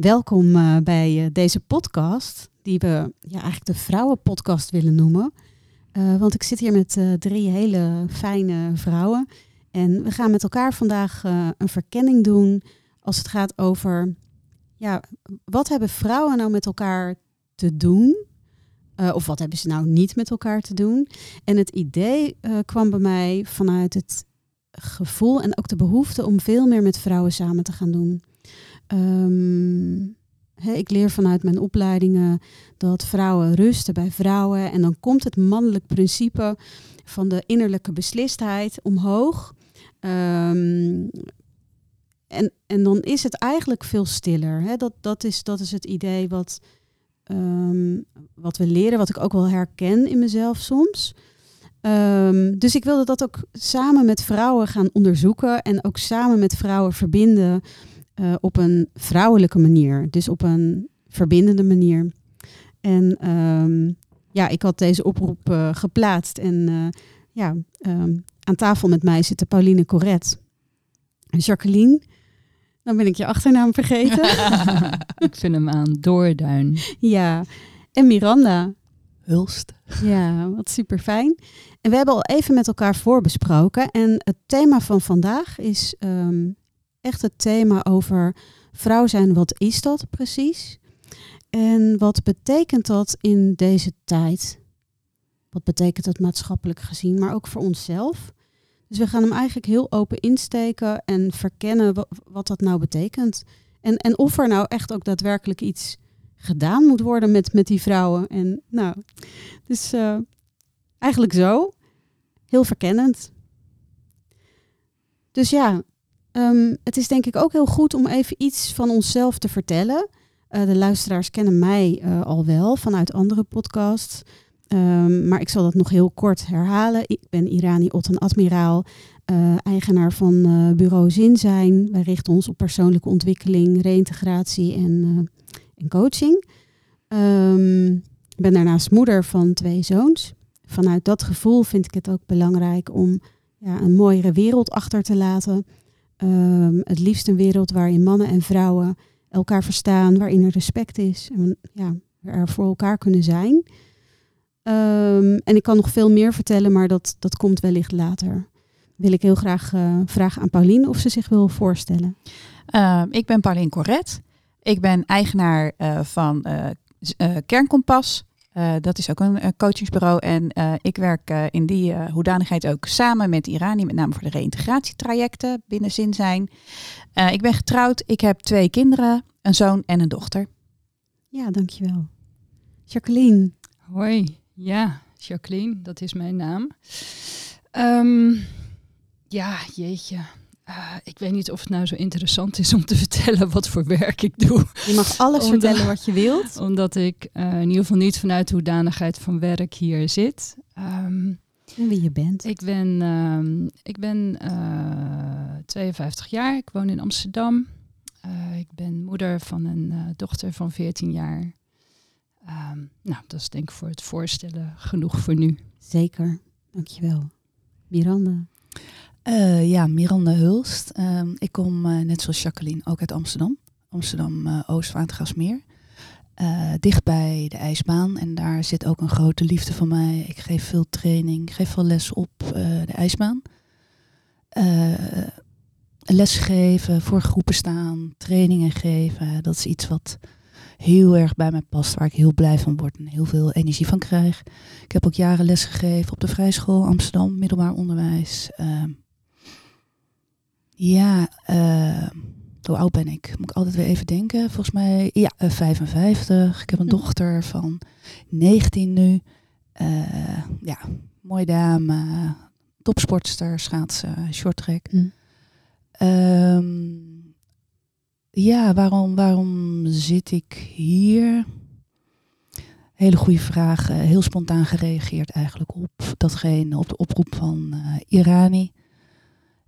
welkom eh, bij eh, deze podcast, die we ja, eigenlijk de vrouwenpodcast willen noemen. Uh, want ik zit hier met drie hele fijne vrouwen. En we gaan met elkaar vandaag een verkenning doen als het gaat over, ja, wat hebben vrouwen nou met elkaar te doen? of wat hebben ze nou niet met elkaar te doen? En het idee kwam bij mij vanuit het gevoel en ook de behoefte om veel meer met vrouwen samen te gaan doen. Um, ik leer vanuit mijn opleidingen dat vrouwen rusten bij vrouwen. En dan komt het mannelijk principe van de innerlijke beslistheid omhoog. Um, en, en dan is het eigenlijk veel stiller. Dat, dat, is, dat is het idee wat, um, wat we leren, wat ik ook wel herken in mezelf soms. Dus ik wilde dat ook samen met vrouwen gaan onderzoeken en ook samen met vrouwen verbinden uh, op een vrouwelijke manier. Dus op een verbindende manier. En um, ja, ik had deze oproep uh, geplaatst. En uh, ja, um, aan tafel met mij zitten Pauline Corret en Jacqueline. Dan ben ik je achternaam vergeten. ik vind hem aan Doorduin. Ja, en Miranda. Hulst. Ja, wat super fijn. En we hebben al even met elkaar voorbesproken. En het thema van vandaag is um, echt het thema over vrouw zijn. Wat is dat precies? En wat betekent dat in deze tijd? Wat betekent dat maatschappelijk gezien, maar ook voor onszelf? Dus we gaan hem eigenlijk heel open insteken en verkennen wat, dat nou betekent. En, en of er nou echt ook daadwerkelijk iets gedaan moet worden met, met die vrouwen. En nou, dus eigenlijk zo. Heel verkennend. Dus ja, Um, het is denk ik ook heel goed om even iets van onszelf te vertellen. Uh, de luisteraars kennen mij uh, al wel vanuit andere podcasts. Um, maar ik zal dat nog heel kort herhalen. Ik ben Irani Otten Admiraal, uh, eigenaar van bureau Zinzijn. Wij richten ons op persoonlijke ontwikkeling, reïntegratie en, en coaching. Um, ik ben daarnaast moeder van twee zoons. Vanuit dat gevoel vind ik het ook belangrijk om ja, een mooiere wereld achter te laten. Um, het liefst een wereld waarin mannen en vrouwen elkaar verstaan, waarin er respect is en ja, er voor elkaar kunnen zijn. Um, en ik kan nog veel meer vertellen, maar dat, dat komt wellicht later. Wil ik heel graag uh, vragen aan Pauline of ze zich wil voorstellen. Uh, ik ben Pauline Corret. Ik ben eigenaar uh, van Kernkompas. Uh, dat is ook een uh, coachingsbureau. En uh, ik werk in die hoedanigheid ook samen met Irani, met name voor de reïntegratietrajecten binnen Zin zijn. ik ben getrouwd, ik heb twee kinderen, een zoon en een dochter. Ja, dankjewel. Jacqueline. Hoi, ja, Jacqueline, dat is mijn naam. Um, ja, jeetje. Uh, ik weet niet of het nou zo interessant is om te vertellen wat voor werk ik doe. Je mag alles omdat, vertellen wat je wilt. Omdat ik uh, in ieder geval niet vanuit de hoedanigheid van werk hier zit. Um, en wie je bent? Ik ben, um, ik ben uh, 52 jaar. Ik woon in Amsterdam. Ik ben moeder van een dochter van 14 jaar. Um, nou, dat is denk ik voor het voorstellen genoeg voor nu. Zeker. Dankjewel. Miranda. Uh, ja, Miranda Hulst. Uh, ik kom uh, net zoals Jacqueline ook uit Amsterdam. Amsterdam uh, Oost-Watergasmeer. dicht bij de ijsbaan. En daar zit ook een grote liefde van mij. Ik geef veel training, ik geef veel les op de ijsbaan. lesgeven, voor groepen staan, trainingen geven. Dat is iets wat heel erg bij mij past, waar ik heel blij van word en heel veel energie van krijg. Ik heb ook jaren lesgegeven op de Vrijschool Amsterdam, middelbaar onderwijs. Ehm, ja, uh, hoe oud ben ik? Moet ik altijd weer even denken. Volgens mij, ja, uh, 55. Ik heb een hm. dochter van 19 nu. Uh, ja, mooie dame, topsportster, schaatsen, shorttrack. Hm. Um, ja, waarom, waarom zit ik hier? Hele goede vraag. heel spontaan gereageerd eigenlijk op datgene, op de oproep van uh, Irani.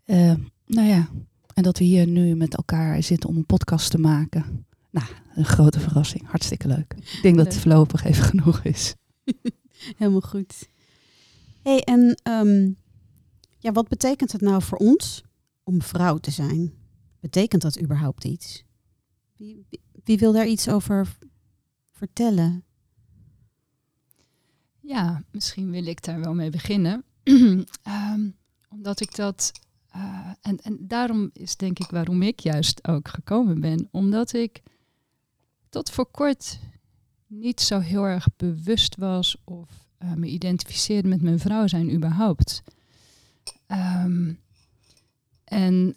Uh, nou ja, en dat we hier nu met elkaar zitten om een podcast te maken. Nou, een grote verrassing. Hartstikke leuk. Ik denk dat het voorlopig even genoeg is. Helemaal goed. hey, en um, ja, wat betekent het nou voor ons om vrouw te zijn? Betekent dat überhaupt iets? Wie, wie, wie wil daar iets over vertellen? Ja, misschien wil ik daar wel mee beginnen. Ehm, omdat ik dat. Eh, en, en daarom is denk ik waarom ik juist ook gekomen ben. Omdat ik tot voor kort niet zo heel erg bewust was of eh, me identificeerde met mijn vrouw zijn überhaupt. Ehm, en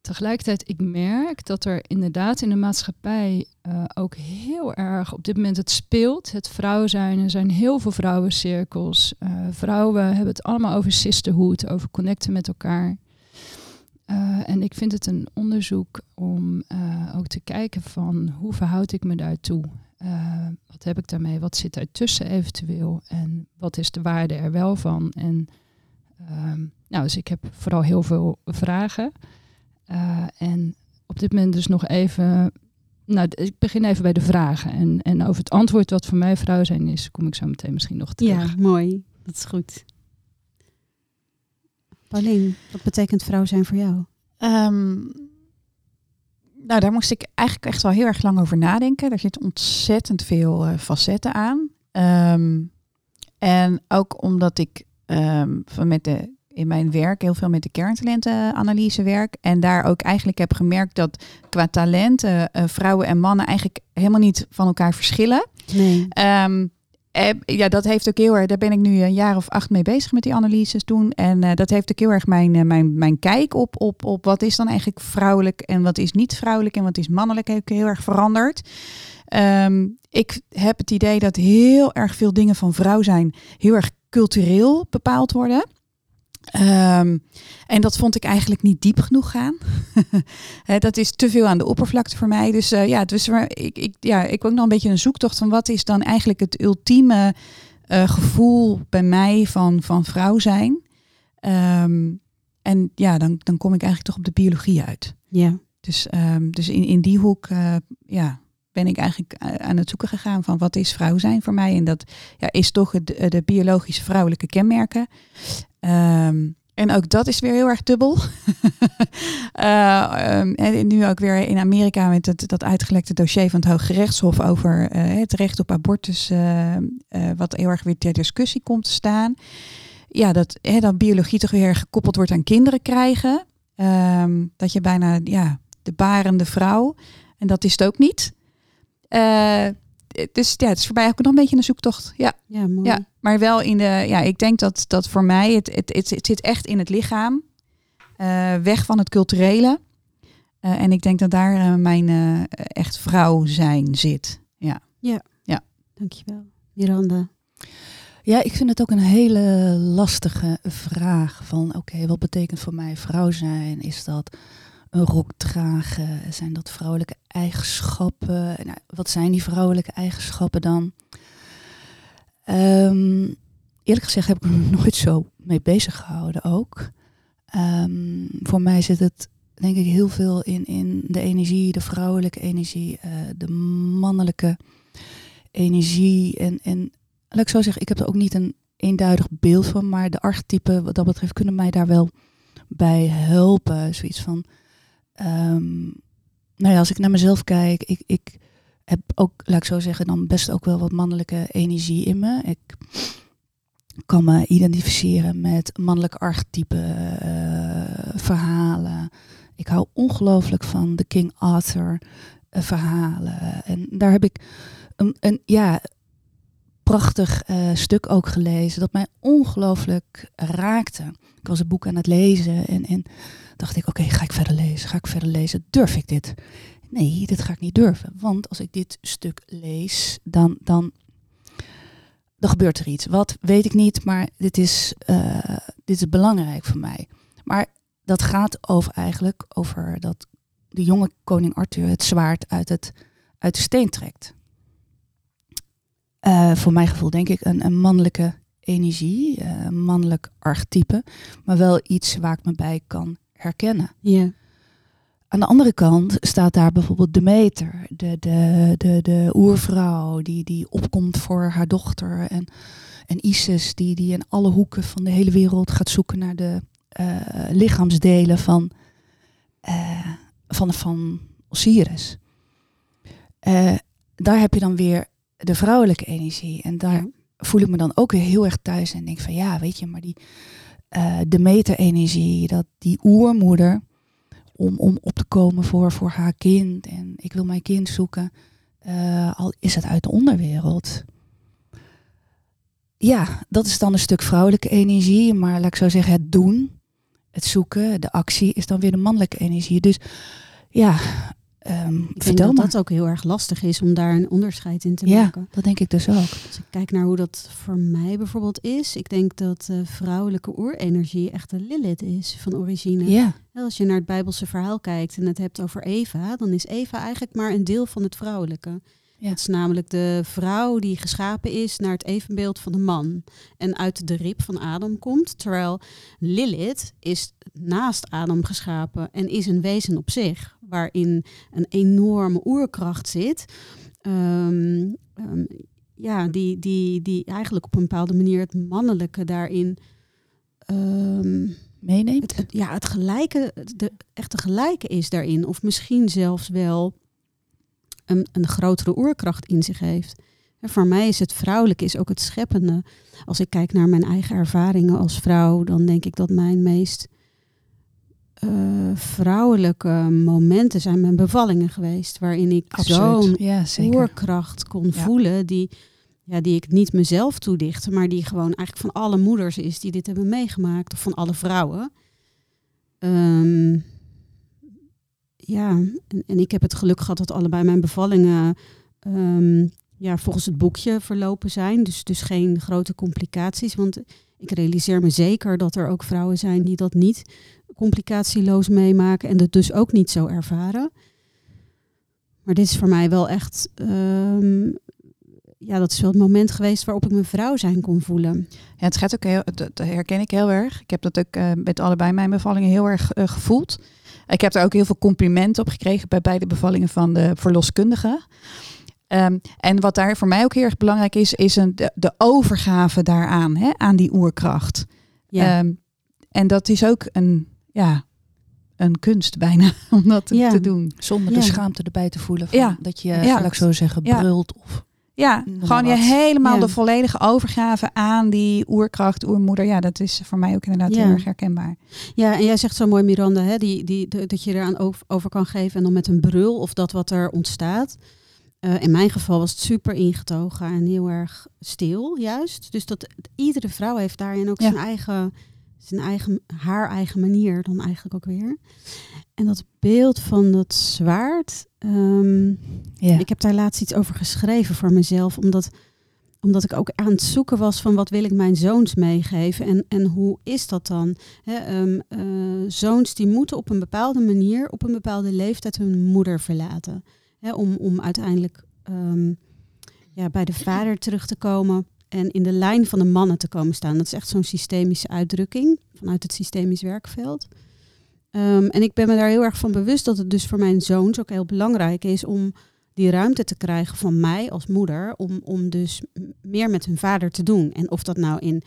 tegelijkertijd, ik merk dat er inderdaad in de maatschappij eh, ook heel erg op dit moment het speelt. Het vrouw zijn. Er zijn heel veel vrouwencirkels. Vrouwen hebben het allemaal over sisterhood, over connecten met elkaar. Eh, en ik vind het een onderzoek om eh, ook te kijken van hoe verhoud ik me daartoe? Eh, wat heb ik daarmee? Wat zit daartussen eventueel? En wat is de waarde er wel van? En ehm, nou, dus ik heb vooral heel veel vragen. En op dit moment dus nog even. Nou, ik begin even bij de vragen. En, en over het antwoord wat voor mij vrouw zijn is, kom ik zo meteen misschien nog terug. Ja, mooi. Dat is goed. Paulien, wat betekent vrouw zijn voor jou? Ehm, nou, daar moest ik eigenlijk echt wel heel erg lang over nadenken. Daar zit ontzettend veel eh, facetten aan. Ehm, en ook omdat ik ehm, van met de, in mijn werk heel veel met de kerntalentenanalyse werk. En daar ook eigenlijk heb gemerkt dat qua talenten eh, vrouwen en mannen eigenlijk helemaal niet van elkaar verschillen. Nee. Ja, dat heeft ook heel erg. Daar ben ik nu een jaar of acht mee bezig met die analyses doen. En eh, dat heeft ook heel erg mijn, eh, mijn, mijn kijk op, op, op wat is dan eigenlijk vrouwelijk en wat is niet vrouwelijk en wat is mannelijk heel erg veranderd. Ehm, ik heb het idee dat heel erg veel dingen van vrouw zijn heel erg cultureel bepaald worden. Ehm, en dat vond ik eigenlijk niet diep genoeg gaan. Dat is te veel aan de oppervlakte voor mij. Dus eh, ja, dus ik, ik, ja, ik ook nog een beetje een zoektocht van wat is dan eigenlijk het ultieme eh, gevoel bij mij van, van vrouw zijn. Ehm, en ja, dan, dan kom ik eigenlijk toch op de biologie uit. Ja. Dus, ehm, dus in, in die hoek eh, ja, ben ik eigenlijk eh, aan het zoeken gegaan van wat is vrouw zijn voor mij. En dat ja, is toch het, de, biologische vrouwelijke kenmerken. Ehm, en ook dat is weer heel erg dubbel. Eh, ehm, en nu ook weer in Amerika met het, dat uitgelekte dossier van het Hoge Rechtshof over eh, het recht op abortus, eh, eh, wat heel erg weer ter discussie komt te staan. Ja, dat, hè, dat biologie toch weer gekoppeld wordt aan kinderen krijgen. Ehm, dat je bijna ja, de barende vrouw, en dat is het ook niet. Eh, dus ja, het is voor mij ook nog een beetje een zoektocht. Ja. Ja, mooi. Ja, maar wel in de. Ja, ik denk dat, dat voor mij het, het, het, het zit echt in het lichaam. eh, weg van het culturele. Eh, en ik denk dat daar mijn eh, echt vrouw zijn zit. Ja. Dankjewel. Miranda. Ja, ik vind het ook een hele lastige vraag. Van oké, wat betekent voor mij vrouw zijn? Is dat een rok dragen? Zijn dat vrouwelijke eigenschappen? Nou, wat zijn die vrouwelijke eigenschappen dan? Ehm, eerlijk gezegd heb ik me nooit zo mee bezig gehouden ook. Ehm, voor mij zit het denk ik heel veel in, in de energie, de vrouwelijke energie, eh, de mannelijke energie. En, en laat ik zo zeggen, ik heb er ook niet een eenduidig beeld van, maar de archetypen wat dat betreft kunnen mij daar wel bij helpen. Zoiets van, ehm, nou ja, als ik naar mezelf kijk, ik, ik heb ook, laat ik zo zeggen, dan best ook wel wat mannelijke energie in me. Ik kan me identificeren met mannelijke archetypen, eh, verhalen. Ik hou ongelooflijk van de King Arthur eh, verhalen. En daar heb ik een, een ja, prachtig eh, stuk ook gelezen dat mij ongelooflijk raakte. Ik was een boek aan het lezen en, en dacht ik, oké, ga ik verder lezen? Ga ik verder lezen? Durf ik dit? Nee, dit ga ik niet durven. Want als ik dit stuk lees, dan, dan, dan gebeurt er iets. Wat weet ik niet, maar dit is, eh, dit is belangrijk voor mij. Maar dat gaat over eigenlijk over dat de jonge koning Arthur het zwaard uit, het, uit de steen trekt. Eh, voor mijn gevoel denk ik een, een mannelijke energie, eh, een mannelijk archetype, maar wel iets waar ik me bij kan herkennen. Ja. Aan de andere kant staat daar bijvoorbeeld Demeter, de, de, de, de oervrouw die, die opkomt voor haar dochter. En, en Isis die, die in alle hoeken van de hele wereld gaat zoeken naar de eh, lichaamsdelen van, eh, van, van Osiris. eh, daar heb je dan weer de vrouwelijke energie. En daar Ja. voel ik me dan ook weer heel erg thuis. En denk van ja, weet je, maar die eh de meter-energie, dat die oermoeder, om, om op te komen voor, voor haar kind. En ik wil mijn kind zoeken, eh, al is het uit de onderwereld. Ja, dat is dan een stuk vrouwelijke energie. Maar laat ik zo zeggen, het doen, het zoeken, de actie is dan weer de mannelijke energie. Dus ja, ehm, Ik denk vertel dat maar. dat ook heel erg lastig is om daar een onderscheid in te Ja, maken. dat denk ik dus ook. Als ik kijk naar hoe dat voor mij bijvoorbeeld is, ik denk dat eh, vrouwelijke oerenergie echt de Lilith is van origine. Ja, Als je naar het Bijbelse verhaal kijkt en het hebt over Eva, dan is Eva eigenlijk maar een deel van het vrouwelijke. Ja. Het is namelijk de vrouw die geschapen is naar het evenbeeld van de man en uit de rib van Adam komt. Terwijl Lilith is naast Adam geschapen en is een wezen op zich, waarin een enorme oerkracht zit. Ehm, ehm, ja, die, die, die eigenlijk op een bepaalde manier het mannelijke daarin. ehm, meeneemt. het, het- ja, het gelijke, de echte gelijke is daarin. Of misschien zelfs wel een, een grotere oerkracht in zich heeft. En voor mij is het vrouwelijke is ook het scheppende. Als ik kijk naar mijn eigen ervaringen als vrouw, dan denk ik dat mijn meest vrouwelijke momenten zijn mijn bevallingen geweest. Waarin ik zo'n Ja, oerkracht kon Ja. voelen die, ja, die ik niet mezelf toedicht, maar die gewoon eigenlijk van alle moeders is die dit hebben meegemaakt, of van alle vrouwen. Ehm, ja, en, en ik heb het geluk gehad dat allebei mijn bevallingen ehm, ja, volgens het boekje verlopen zijn. Dus, dus geen grote complicaties. Want ik realiseer me zeker dat er ook vrouwen zijn die dat niet complicatieloos meemaken en het dus ook niet zo ervaren. Maar dit is voor mij wel echt, ehm, ja, dat is wel het moment geweest waarop ik mijn vrouw zijn kon voelen. Ja, het gaat ook heel, dat herken ik heel erg. Ik heb dat ook eh, met allebei mijn bevallingen heel erg eh, gevoeld. Ik heb daar ook heel veel complimenten op gekregen bij beide bevallingen van de verloskundige. Ehm, en wat daar voor mij ook heel erg belangrijk is, is een, de, de overgave daaraan, hè, aan die oerkracht. Ja, Ehm, en dat is ook een, ja, een kunst bijna om dat te- Ja. te doen. Zonder de schaamte erbij te voelen. Van Ja. Dat je, Ja. ik zo zeggen, brult. Of, Ja, gewoon je helemaal de volledige overgave aan die oerkracht, oermoeder. Ja, dat is voor mij ook inderdaad heel erg herkenbaar. ja, en jij zegt zo mooi, Miranda, hè, die, die, de- dat je eraan over, over kan geven en dan met een brul of dat wat er ontstaat. Eh, in mijn geval was het super ingetogen en heel erg stil, juist. Dus dat iedere vrouw heeft daarin ook zijn eigen, zijn eigen, haar eigen manier dan eigenlijk ook weer. En dat beeld van dat zwaard, ehm, ja. Ik heb daar laatst iets over geschreven voor mezelf, omdat, omdat ik ook aan het zoeken was van wat wil ik mijn zoons meegeven en, en hoe is dat dan? Ehm, eh, zoons die moeten op een bepaalde manier, op een bepaalde leeftijd hun moeder verlaten. Om, om uiteindelijk ehm, ja, bij de vader terug te komen en in de lijn van de mannen te komen staan. Dat is echt zo'n systemische uitdrukking vanuit het systemisch werkveld. Ehm, en ik ben me daar heel erg van bewust dat het dus voor mijn zoons ook heel belangrijk is om die ruimte te krijgen van mij als moeder, om, om dus meer met hun vader te doen. En of dat nou in,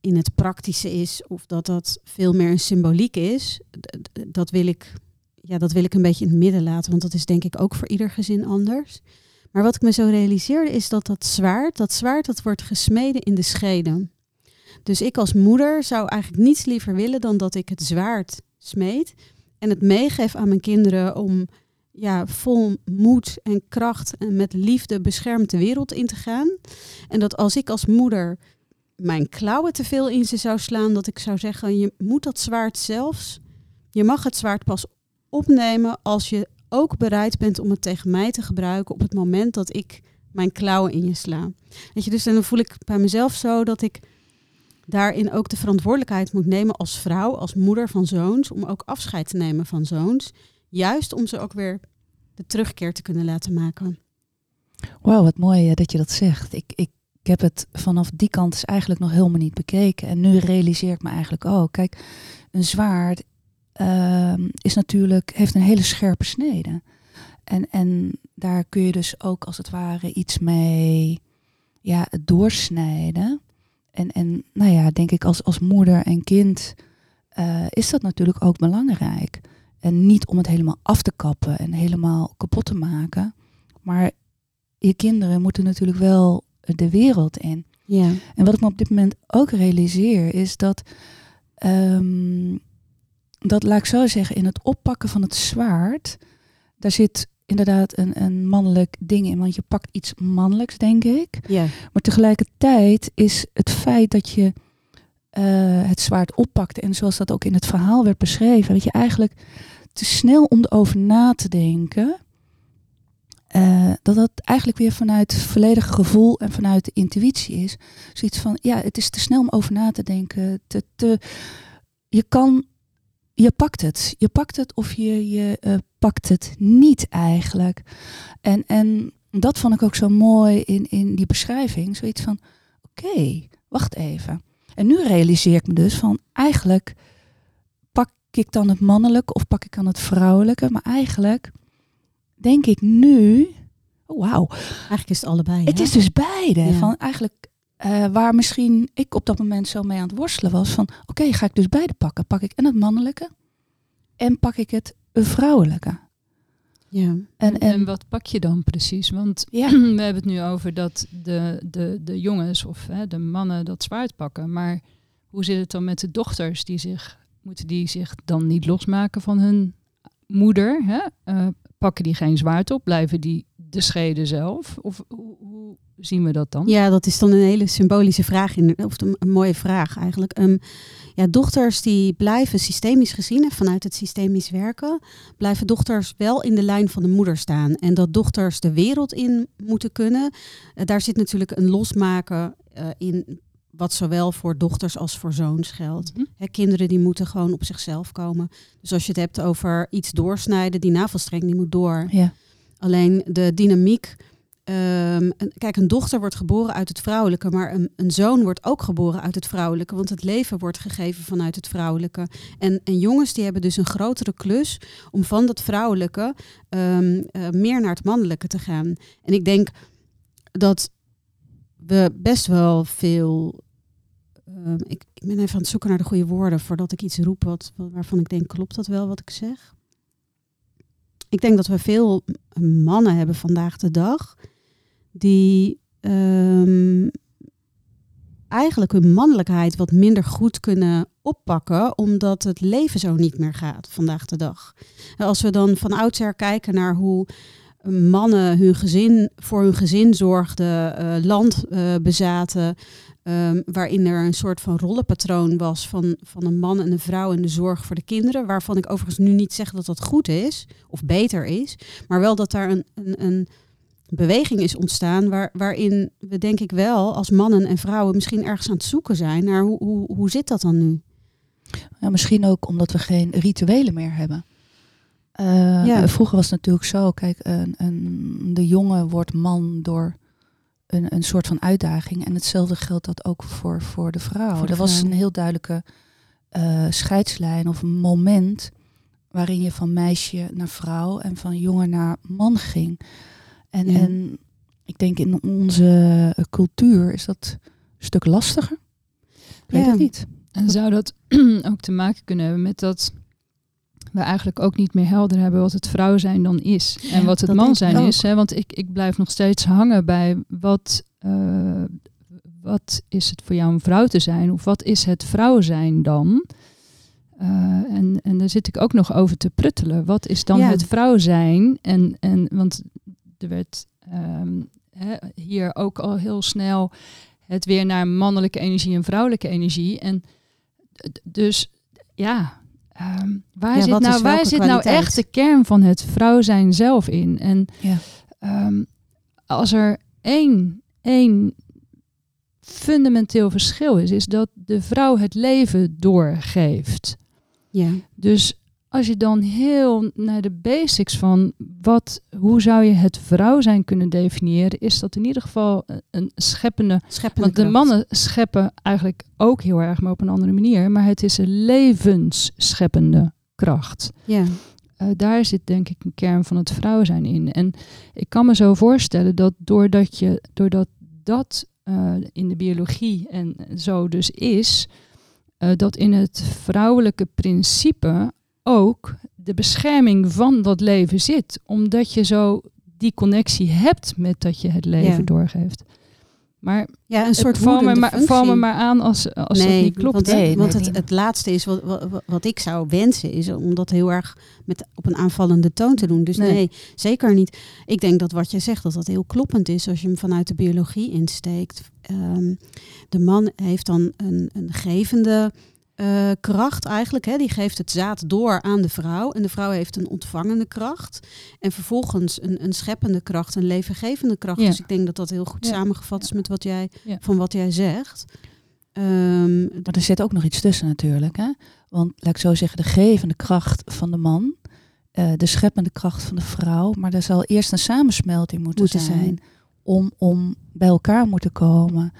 in het praktische is, of dat dat veel meer een symboliek is, dat wil ik, ja, dat wil ik een beetje in het midden laten, want dat is denk ik ook voor ieder gezin anders. Maar wat ik me zo realiseerde is dat dat zwaard, dat zwaard dat wordt gesmeden in de scheden. Dus ik als moeder zou eigenlijk niets liever willen dan dat ik het zwaard smeed en het meegeef aan mijn kinderen om ja, vol moed en kracht en met liefde beschermd de wereld in te gaan. En dat als ik als moeder mijn klauwen te veel in ze zou slaan, dat ik zou zeggen, je moet dat zwaard zelfs, je mag het zwaard pas opnemen als je ook bereid bent om het tegen mij te gebruiken op het moment dat ik mijn klauwen in je sla. Weet je, dus dan voel ik bij mezelf zo dat ik daarin ook de verantwoordelijkheid moet nemen als vrouw, als moeder van zoons, om ook afscheid te nemen van zoons. Juist om ze ook weer de terugkeer te kunnen laten maken. Wauw, wat mooi eh, dat je dat zegt. Ik, ik, heb het vanaf die kant is eigenlijk nog helemaal niet bekeken. En nu realiseer ik me eigenlijk ook. Kijk, een zwaard ehm, is natuurlijk, heeft een hele scherpe snede. En, en daar kun je dus ook als het ware iets mee ja, doorsnijden. En, en nou ja, denk ik als, als moeder en kind eh, is dat natuurlijk ook belangrijk. En niet om het helemaal af te kappen en helemaal kapot te maken. Maar je kinderen moeten natuurlijk wel de wereld in. Ja. En wat ik me op dit moment ook realiseer is dat, ehm, dat laat ik zo zeggen, in het oppakken van het zwaard, daar zit inderdaad een, een mannelijk ding in. Want je pakt iets mannelijks, denk ik. Ja. Maar tegelijkertijd is het feit dat je eh, het zwaard oppakt, en zoals dat ook in het verhaal werd beschreven, dat je eigenlijk te snel om erover na te denken. eh, dat dat eigenlijk weer vanuit het volledige gevoel en vanuit de intuïtie is. Zoiets van, ja, het is te snel om over na te denken. Te, te, je kan, je pakt het. Je pakt het of je, je eh, pakt het niet eigenlijk. En, en dat vond ik ook zo mooi in, in die beschrijving. Zoiets van, oké, wacht even. En nu realiseer ik me dus van, eigenlijk pak ik dan het mannelijke of pak ik dan het vrouwelijke. Maar eigenlijk denk ik nu, oh, wauw, Eigenlijk is het allebei. het hè? is dus beide. Ja. Van eigenlijk eh, waar misschien ik op dat moment zo mee aan het worstelen was. Van oké, ga ik dus beide pakken. Pak ik en het mannelijke en pak ik het vrouwelijke. Ja. En, En, en, wat pak je dan precies? Want ja, we hebben het nu over dat de, de, de jongens of hè, de mannen dat zwaard pakken. Maar hoe zit het dan met de dochters? Die zich, moeten die zich dan niet losmaken van hun moeder? Hè? Eh, pakken die geen zwaard op? Blijven die de scheden zelf? Of hoe, hoe zien we dat dan? ja, dat is dan een hele symbolische vraag, in, of een, mooie vraag eigenlijk. Ehm, ja, dochters die blijven systemisch gezien, en vanuit het systemisch werken, blijven dochters wel in de lijn van de moeder staan. En dat dochters de wereld in moeten kunnen, eh, daar zit natuurlijk een losmaken eh, in, wat zowel voor dochters als voor zoons geldt. Mhm. Kinderen die moeten gewoon op zichzelf komen. Dus als je het hebt over iets doorsnijden, die navelstreng die moet door. ja, Alleen de dynamiek. Ehm, kijk, een dochter wordt geboren uit het vrouwelijke, maar een, een zoon wordt ook geboren uit het vrouwelijke, want het leven wordt gegeven vanuit het vrouwelijke. En, en jongens die hebben dus een grotere klus om van dat vrouwelijke ehm, eh, meer naar het mannelijke te gaan. En ik denk dat we best wel veel. ehm, ik, ik ben even aan het zoeken naar de goede woorden voordat ik iets roep wat, waarvan ik denk, klopt dat wel wat ik zeg? Ik denk dat we veel mannen hebben vandaag de dag die ehm, eigenlijk hun mannelijkheid wat minder goed kunnen oppakken, omdat het leven zo niet meer gaat vandaag de dag. Als we dan van oudsher kijken naar hoe mannen hun gezin, voor hun gezin zorgden, eh, land eh, bezaten, ehm, waarin er een soort van rollenpatroon was van, van een man en een vrouw in de zorg voor de kinderen, waarvan ik overigens nu niet zeg dat dat goed is of beter is, maar wel dat daar een, een, een beweging is ontstaan waar, waarin we denk ik wel als mannen en vrouwen misschien ergens aan het zoeken zijn naar hoe, hoe, hoe zit dat dan nu? Ja, misschien ook omdat we geen rituelen meer hebben. Eh, Ja. Vroeger was het natuurlijk zo, kijk, een, een, de jongen wordt man door een, een soort van uitdaging. En hetzelfde geldt dat ook voor, voor de vrouw. Voor de er was vrouw. een heel duidelijke eh, scheidslijn of een moment waarin je van meisje naar vrouw en van jongen naar man ging. En, Ja. en ik denk in onze cultuur is dat een stuk lastiger. Ik weet Ja. het niet. En zou dat ook te maken kunnen hebben met dat we eigenlijk ook niet meer helder hebben wat het vrouw zijn dan is en wat het dat man zijn is. Hè? Want ik, ik blijf nog steeds hangen bij wat, eh, wat is het voor jou een vrouw te zijn of wat is het vrouw zijn dan? Eh, en, en daar zit ik ook nog over te pruttelen. Wat is dan Ja. het vrouw zijn? En, en, want er werd ehm, hè, hier ook al heel snel het weer naar mannelijke energie en vrouwelijke energie. En dus ja, ehm, waar, Ja, zit, nou, waar zit nou echt de kern van het vrouw zijn zelf in? En Ja. ehm, als er één, één fundamenteel verschil is, is dat de vrouw het leven doorgeeft. Ja, Dus als je dan heel naar de basics van wat, hoe zou je het vrouw zijn kunnen definiëren, is dat in ieder geval een- scheppende. scheppende Want de mannen scheppen eigenlijk ook heel erg, maar op een andere manier. Maar het is een levensscheppende kracht. Ja, Eh, daar zit denk ik een kern van het vrouw zijn in. En ik kan me zo voorstellen dat doordat je, doordat dat eh, in de biologie en zo dus is, eh, dat in het vrouwelijke principe ook de bescherming van dat leven zit. Omdat je zo die connectie hebt met dat je het leven Ja. doorgeeft. Maar Ja, een soort val, me maar, val me maar aan als, als dat niet klopt. Want? Nee, want nee, het, nee. het laatste is wat, wat, wat ik zou wensen, is om dat heel erg met, op een aanvallende toon te doen. Dus Nee. nee. zeker niet. Ik denk dat wat je zegt, dat dat heel kloppend is als je hem vanuit de biologie insteekt. Ehm, de man heeft dan een, een gevende eh, kracht eigenlijk. Hè? Die geeft het zaad door aan de vrouw. En de vrouw heeft een ontvangende kracht. En vervolgens een, een scheppende kracht, een levengevende kracht. Ja. Dus ik denk dat dat heel goed Ja. samengevat is met wat jij, Ja. van wat jij zegt. Ehm, Maar er zit ook nog iets tussen natuurlijk. Hè? Want laat ik zo zeggen, de gevende kracht van de man, eh, de scheppende kracht van de vrouw. Maar er zal eerst een samensmelting moeten, Moeten zijn, zijn. Om, om bij elkaar moeten komen.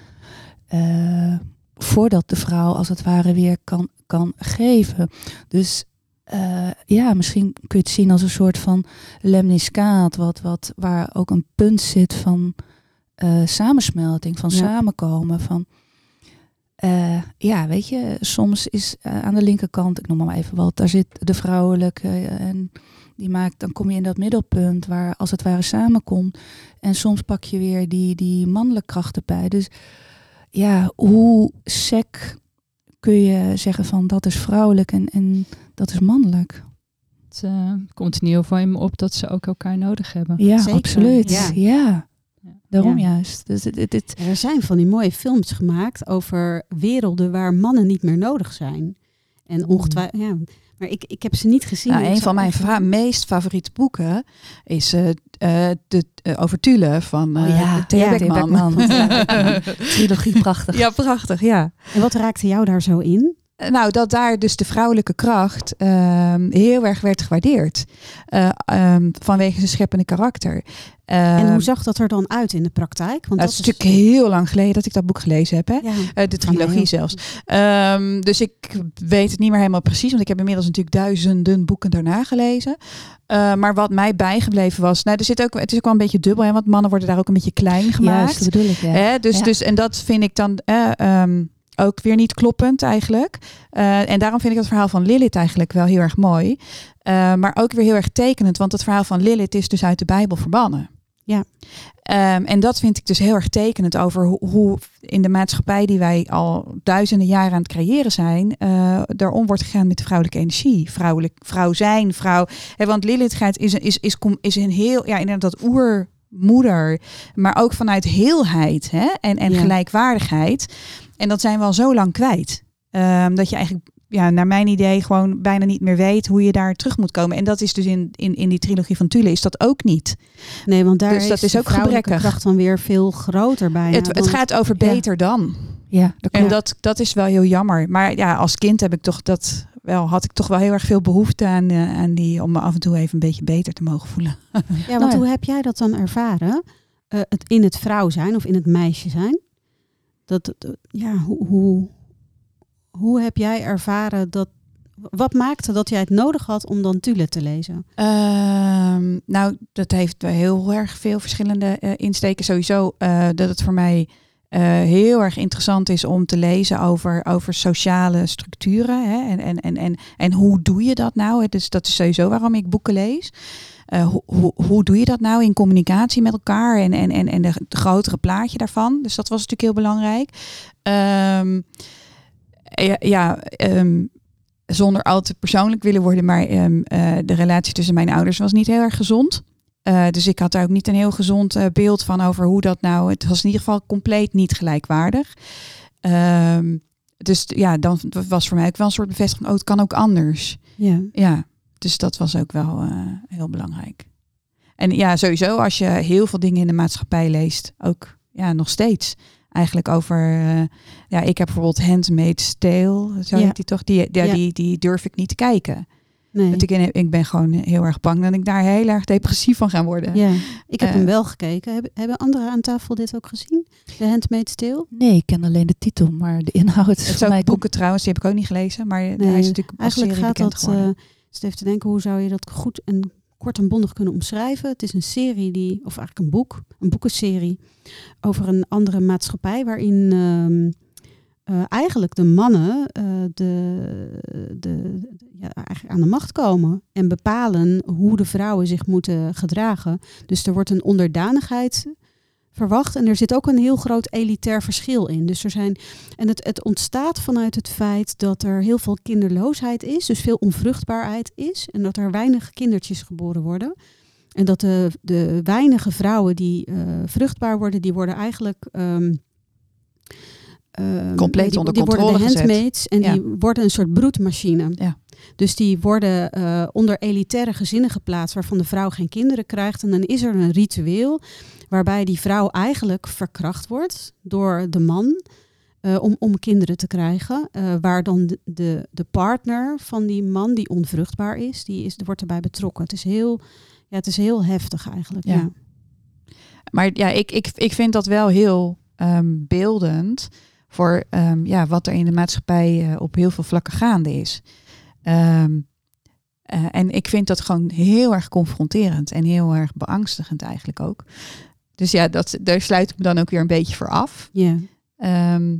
eh, voordat de vrouw als het ware weer kan, kan geven. Dus eh, ja, misschien kun je het zien als een soort van lemniscaat, wat, wat, waar ook een punt zit van eh, samensmelting, van Ja. samenkomen, van eh, ja, weet je, soms is aan de linkerkant, ik noem maar even wat, daar zit de vrouwelijke en die maakt, dan kom je in dat middelpunt waar als het ware samenkomt. En soms pak je weer die, die mannelijke krachten bij. Dus ja, hoe sec kun je zeggen van dat is vrouwelijk en, en dat is mannelijk? Het eh, komt in ieder geval in me op dat ze ook elkaar nodig hebben. Ja, Zeker, absoluut. ja. Ja, daarom Ja. juist. Dus dit, dit, dit- Er zijn van die mooie films gemaakt over werelden waar mannen niet meer nodig zijn. En ongetwijfeld, ja, maar ik, ik heb ze niet gezien. Nou, een van mijn meest favoriete boeken is eh eh, de, eh, over Tule van eh Oh ja, Thea ja, Beckman. Thea trilogie prachtig. ja, prachtig, ja. En wat raakte jou daar zo in? Eh, Nou, dat daar dus de vrouwelijke kracht ehm, heel erg werd gewaardeerd. Eh, ehm, vanwege zijn scheppende karakter. en Ehm, hoe zag dat er dan uit in de praktijk? Want het is natuurlijk heel lang geleden dat ik dat boek gelezen heb. Hè? Ja, Eh, de trilogie heel- zelfs. Ehm, dus ik weet het niet meer helemaal precies, want ik heb inmiddels natuurlijk duizenden boeken daarna gelezen. Maar wat mij bijgebleven was, nou, er zit ook, het is ook wel een beetje dubbel, hè, want mannen worden daar ook een beetje klein gemaakt. Juist, dat bedoel ik. Ja. Hè, dus, Ja. dus, en dat vind ik dan eh, ehm, ook weer niet kloppend eigenlijk. Eh, en daarom vind ik het verhaal van Lilith eigenlijk wel heel erg mooi. Eh, maar ook weer heel erg tekenend, want het verhaal van Lilith is dus uit de Bijbel verbannen. Ja. Ehm, en dat vind ik dus heel erg tekenend over hoe, hoe in de maatschappij die wij al duizenden jaren aan het creëren zijn, eh daarom wordt gegaan met de vrouwelijke energie. Vrouwelijk, vrouw zijn, vrouw. Hè, want Lilith gaat, is, een- is, is, is, een heel, ja, inderdaad dat oermoeder, maar ook vanuit heelheid hè, en, en Ja. gelijkwaardigheid. En dat zijn we al zo lang kwijt. Ehm, dat je eigenlijk, ja, naar mijn idee, gewoon bijna niet meer weet hoe je daar terug moet komen. En dat is dus in, in, in die trilogie van Tule is dat ook niet. Nee, want daar Dus dat is, is de ook gebrekkig. kracht dan weer veel groter bijna. het, het gaat over ja. beter dan. Ja, dat En dat, dat is wel heel jammer. Maar ja, als kind heb ik toch dat wel, had ik toch wel heel erg veel behoefte aan, eh, aan die, om me af en toe even een beetje beter te mogen voelen. Ja, want Nou ja. hoe heb jij dat dan ervaren? Eh, het in het vrouw zijn of in het meisje zijn? Dat, dat- ja, hoe, hoe, hoe heb jij ervaren dat... Wat maakte dat jij het nodig had om dan Tule te lezen? Ehm, nou, dat heeft heel erg veel verschillende eh, insteken. Sowieso eh, dat het voor mij eh, heel erg interessant is om te lezen over, over sociale structuren. Hè? En, en, en, en, en hoe doe je dat nou? Dus dat is sowieso waarom ik boeken lees. Eh, hoe, doe je dat nou in communicatie met elkaar en, en, en, en de grotere plaatje daarvan? Dus dat was natuurlijk heel belangrijk. Ehm, ja, ja ehm, zonder al te persoonlijk willen worden, maar ehm, eh, de relatie tussen mijn ouders was niet heel erg gezond. Eh, dus ik had daar ook niet een heel gezond eh, beeld van over hoe dat nou. Het was in ieder geval compleet niet gelijkwaardig. Ehm, dus ja, dan was voor mij ook wel een soort bevestiging. Oh, het kan ook anders. Ja. Ja, dus dat was ook wel eh, heel belangrijk. En ja, sowieso als je heel veel dingen in de maatschappij leest, ook ja, nog steeds. Eigenlijk over, ja, ik heb bijvoorbeeld Handmaid's Tale, zo Ja. heet die toch? Die, ja, Ja. Die, die durf ik niet te kijken. Nee. Want ik, ik ben gewoon heel erg bang dat ik daar heel erg depressief van ga worden. Ja, ik heb Eh. hem wel gekeken. Hebben, hebben anderen aan tafel dit ook gezien? De Handmaid's Tale? Nee, ik ken alleen de titel, maar de inhoud is Het zijn mij boeken trouwens, die heb ik ook niet gelezen. Maar hij is natuurlijk Eigenlijk gaat dat, eh ik zit even te denken, hoe zou je dat goed en kort en bondig kunnen omschrijven? Het is een serie die, of eigenlijk een boek, een boekenserie over een andere maatschappij waarin ehm, eh, eigenlijk de mannen eh, de, de, ja, eigenlijk aan de macht komen en bepalen hoe de vrouwen zich moeten gedragen. Dus er wordt een onderdanigheid verwacht en er zit ook een heel groot elitair verschil in. Dus er zijn, en het, het ontstaat vanuit het feit dat er heel veel kinderloosheid is, dus veel onvruchtbaarheid is en dat er weinig kindertjes geboren worden. En dat de, de weinige vrouwen die uh, vruchtbaar worden, die worden eigenlijk um, um, compleet die, onder die controle worden de gezet. en Ja. die worden een soort broedmachine. Ja. Dus die worden eh, onder elitaire gezinnen geplaatst waarvan de vrouw geen kinderen krijgt. En dan is er een ritueel waarbij die vrouw eigenlijk verkracht wordt door de man eh, om, om kinderen te krijgen. eh, waar dan de, de, de partner van die man, die onvruchtbaar is, die is, wordt erbij betrokken. Het is heel, ja, het is heel heftig eigenlijk. Ja. Ja. Maar ja, ik, ik, ik vind dat wel heel ehm, beeldend voor ehm, ja, wat er in de maatschappij eh, op heel veel vlakken gaande is. Ehm, eh, en ik vind dat gewoon heel erg confronterend en heel erg beangstigend eigenlijk ook. Dus ja, dat, daar sluit ik me dan ook weer een beetje voor af. Ja. Ehm,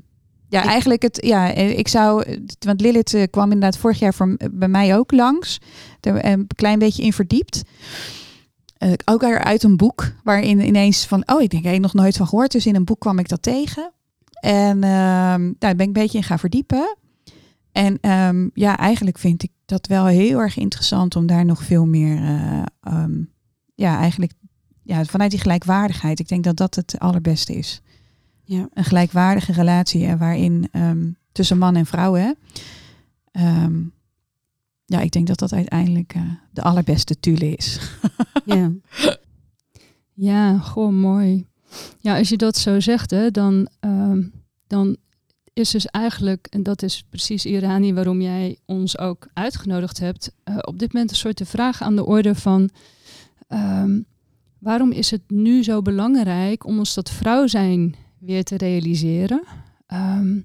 ja, eigenlijk het, ja, eh, ik zou, want Lilith kwam inderdaad vorig jaar voor, bij mij ook langs. Er een klein beetje in verdiept. Eh, ook uit een boek waarin ineens van, oh, ik denk, ik heb nog nooit van gehoord. Dus in een boek kwam ik dat tegen. En ehm, daar ben ik een beetje in gaan verdiepen. En ehm, ja, eigenlijk vind ik dat wel heel erg interessant om daar nog veel meer, eh, ehm, ja, eigenlijk, ja, vanuit die gelijkwaardigheid. Ik denk dat dat het allerbeste is Ja. een gelijkwaardige relatie eh, waarin tussen man en vrouw. Hè? Ja, ik denk dat dat uiteindelijk eh, de allerbeste tule is. ja. Ja, gewoon mooi. Ja, als je dat zo zegt, hè, dan, ehm, dan is dus eigenlijk, en dat is precies Irani waarom jij ons ook uitgenodigd hebt, eh, op dit moment een soort de vraag aan de orde van ehm, waarom is het nu zo belangrijk om ons dat vrouw zijn weer te realiseren? Ehm,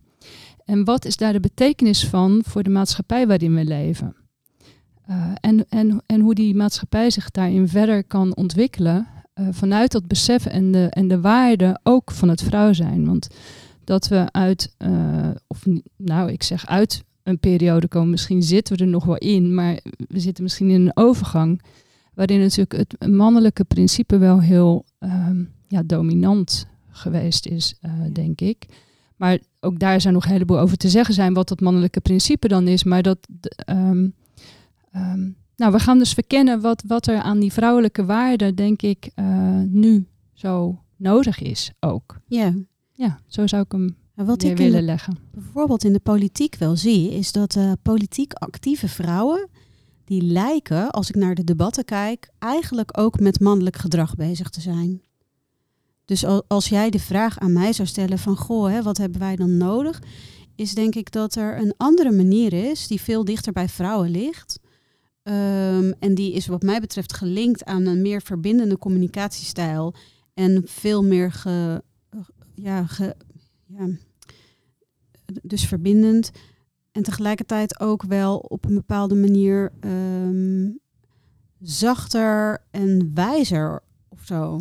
en wat is daar de betekenis van voor de maatschappij waarin we leven? Eh, en, en, en hoe die maatschappij zich daarin verder kan ontwikkelen eh, vanuit dat besef en de, en de waarde ook van het vrouw zijn. Want dat we uit, eh, of nou ik zeg uit een periode komen, misschien zitten we er nog wel in, maar we zitten misschien in een overgang waarin natuurlijk het mannelijke principe wel heel ehm, ja, dominant geweest is, eh, Ja. denk ik. Maar ook daar zou nog een heleboel over te zeggen zijn wat dat mannelijke principe dan is. Maar dat, ehm, ehm, nou, we gaan dus verkennen wat, wat er aan die vrouwelijke waarde, denk ik, eh, nu zo nodig is ook. ja. Ja, zo zou ik hem En wat weer ik willen de leggen. bijvoorbeeld in de politiek wel zie, is dat eh, politiek actieve vrouwen, die lijken, als ik naar de debatten kijk, eigenlijk ook met mannelijk gedrag bezig te zijn. Dus al- als jij de vraag aan mij zou stellen van, goh, hè, wat hebben wij dan nodig? Is denk ik dat er een andere manier is die veel dichter bij vrouwen ligt. Ehm, en die is wat mij betreft gelinkt aan een meer verbindende communicatiestijl. En veel meer ja, ja, dus verbindend. En tegelijkertijd ook wel op een bepaalde manier ehm, zachter en wijzer of zo.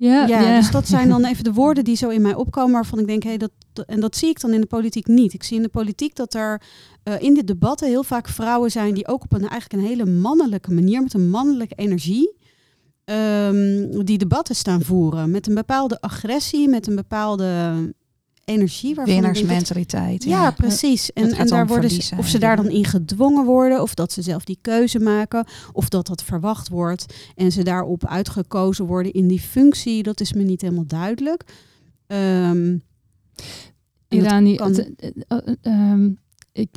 Ja, Ja, dus dat zijn dan even de woorden die zo in mij opkomen waarvan ik denk, hé, dat, dat- en dat zie ik dan in de politiek niet. Ik zie in de politiek dat er eh, in de debatten heel vaak vrouwen zijn die ook op een eigenlijk een hele mannelijke manier, met een mannelijke energie, ehm, die debatten staan voeren. Met een bepaalde agressie, met een bepaalde energie. Winnersmentaliteit. ja, precies. En, en daar worden ze, of ze daar dan in gedwongen worden, of dat ze zelf die keuze maken, of dat dat verwacht wordt en ze daarop uitgekozen worden in die functie, dat is me niet helemaal duidelijk. Dat Irani, kan- het, eh, eh, eh, ehm, ik,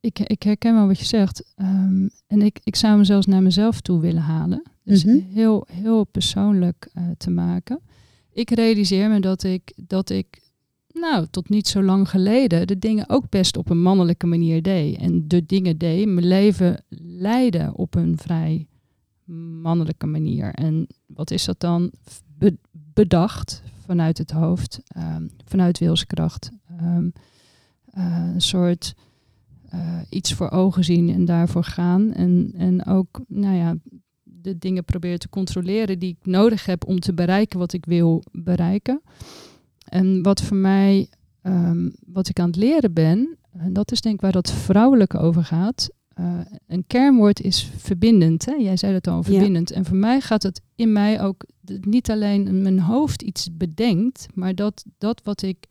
ik, ik herken wel wat je zegt. Ehm, en ik, ik zou hem zelfs naar mezelf toe willen halen. Dus Mhm. heel, heel persoonlijk te maken. Ik realiseer me dat ik, dat ik, nou, tot niet zo lang geleden, de dingen ook best op een mannelijke manier deed. En de dingen deed, mijn leven leidde op een vrij mannelijke manier. En wat is dat dan? Be- bedacht vanuit het hoofd, ehm, vanuit wilskracht. Ehm, eh, een soort eh, iets voor ogen zien en daarvoor gaan. En, en ook, nou ja, de dingen proberen te controleren die ik nodig heb om te bereiken wat ik wil bereiken. En wat voor mij ehm, wat ik aan het leren ben, en dat is denk ik waar dat vrouwelijke over gaat. eh, een kernwoord is verbindend. Hè? Jij zei dat al, verbindend. En voor mij gaat het in mij ook niet alleen in mijn hoofd iets bedenkt, maar dat dat wat ik,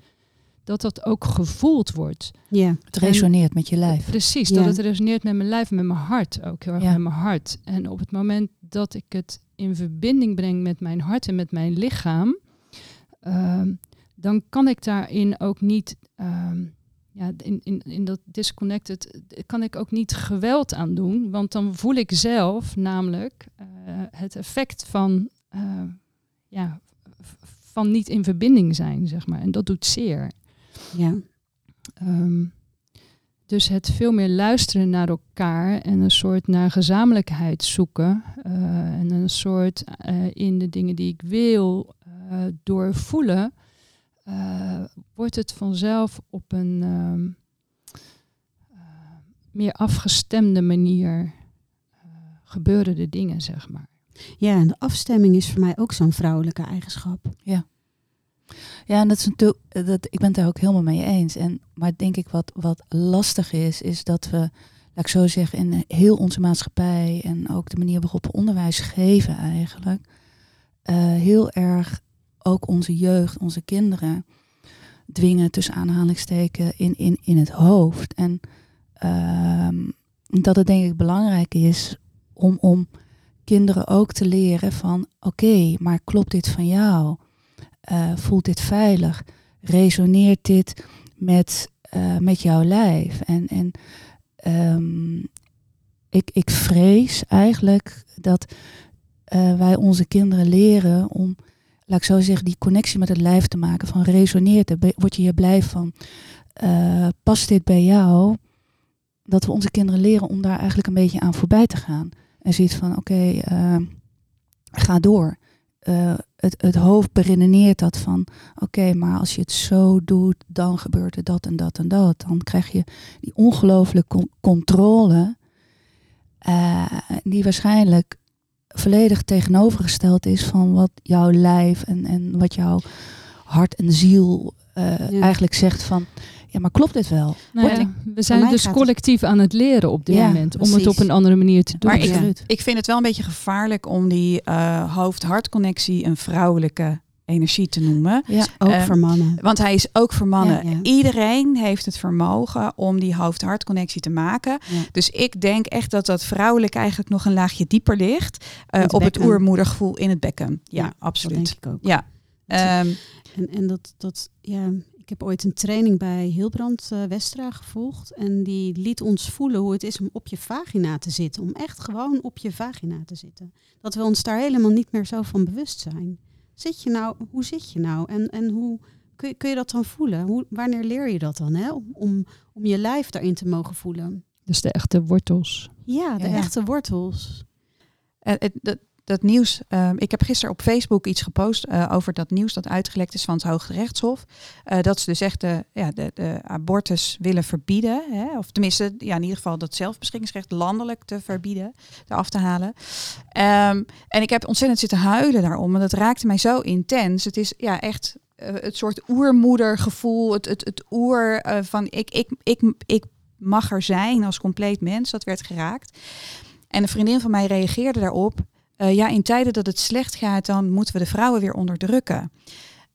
dat dat ook gevoeld wordt. Ja, Het resoneert met je lijf. Precies, Ja. dat het resoneert met mijn lijf, met mijn hart ook heel erg Ja. met mijn hart. En op het moment dat ik het in verbinding breng met mijn hart en met mijn lichaam, ehm, dan kan ik daarin ook niet, ehm, ja, in, in, in dat disconnected, kan ik ook niet geweld aan doen, want dan voel ik zelf namelijk eh, het effect van, eh, ja, van niet in verbinding zijn, zeg maar. En dat doet zeer. ja. Ehm, dus het veel meer luisteren naar elkaar en een soort naar gezamenlijkheid zoeken. eh, en een soort in de dingen die ik wil doorvoelen, eh, wordt het vanzelf op een ehm, eh, meer afgestemde manier eh, gebeuren de dingen, zeg maar. ja, en de afstemming is voor mij ook zo'n vrouwelijke eigenschap. Ja, en dat is natuurlijk, dat, ik ben het daar ook helemaal mee eens. En, maar denk ik wat, wat lastig is, is dat we, laat ik zo zeggen, in heel onze maatschappij en ook de manier waarop we onderwijs geven eigenlijk, eh, heel erg ook onze jeugd, onze kinderen dwingen tussen aanhalingsteken in, in, in het hoofd. En ehm, dat het denk ik belangrijk is om, om kinderen ook te leren van oké, maar klopt dit van jou? Eh, voelt dit veilig? Resoneert dit met, eh, met jouw lijf? En, en ehm, ik, ik vrees eigenlijk dat eh, wij onze kinderen leren om, laat ik zo zeggen, die connectie met het lijf te maken. Van resoneert het? Word je hier blij van? Eh, past dit bij jou? Dat we onze kinderen leren om daar eigenlijk een beetje aan voorbij te gaan. En ziet van, oké, eh, ga door. Eh, het, het hoofd beredeneert dat van, oké, maar als je het zo doet, dan gebeurt er dat en dat en dat. Dan krijg je die ongelooflijke con- controle, die waarschijnlijk volledig tegenovergesteld is van wat jouw lijf en, en wat jouw hart en ziel eh, Ja. eigenlijk zegt van, ja, maar klopt dit wel? Nou ja, we zijn dus het- collectief aan het leren op dit Ja, moment. Om het op een andere manier te doen. Maar ik, Ja. ik vind het wel een beetje gevaarlijk om die eh, hoofd-hart-connectie een vrouwelijke energie te noemen. Ja, Ook Ehm, voor mannen. Want hij is ook voor mannen. Ja, ja. Iedereen heeft het vermogen om die hoofd-hart-connectie te maken. Dus ik denk echt dat dat vrouwelijk eigenlijk nog een laagje dieper ligt. eh, het op het oermoedergevoel in het bekken. Ja, Dat absoluut. denk ik ook. Ja. Ehm, En, en dat, dat, ja, ik heb ooit een training bij Hilbrand eh, Westra gevolgd. En die liet ons voelen hoe het is om op je vagina te zitten. Om echt gewoon op je vagina te zitten. Dat we ons daar helemaal niet meer zo van bewust zijn. Zit je nou, hoe zit je nou? En, en hoe kun je, kun je dat dan voelen? Hoe, wanneer leer je dat dan? Hè? Om, om, om je lijf daarin te mogen voelen. Dus de echte wortels. Ja, de Ja. echte wortels. Eh, het- dat, nieuws. ehm, ik heb gisteren op Facebook iets gepost eh, over dat nieuws dat uitgelekt is van het Hoge Rechtshof. Eh, dat ze dus echt de, ja, de, de abortus willen verbieden. Hè? Of tenminste, ja, in ieder geval dat zelfbeschikkingsrecht landelijk te verbieden, eraf te halen. Ehm, en ik heb ontzettend zitten huilen daarom. En dat raakte mij zo intens. Het is ja echt eh, het soort oermoedergevoel. Het, het, het oer van ik, ik, ik, ik mag er zijn als compleet mens. Dat werd geraakt. En een vriendin van mij reageerde daarop. Eh, ja, in tijden dat het slecht gaat, dan moeten we de vrouwen weer onderdrukken.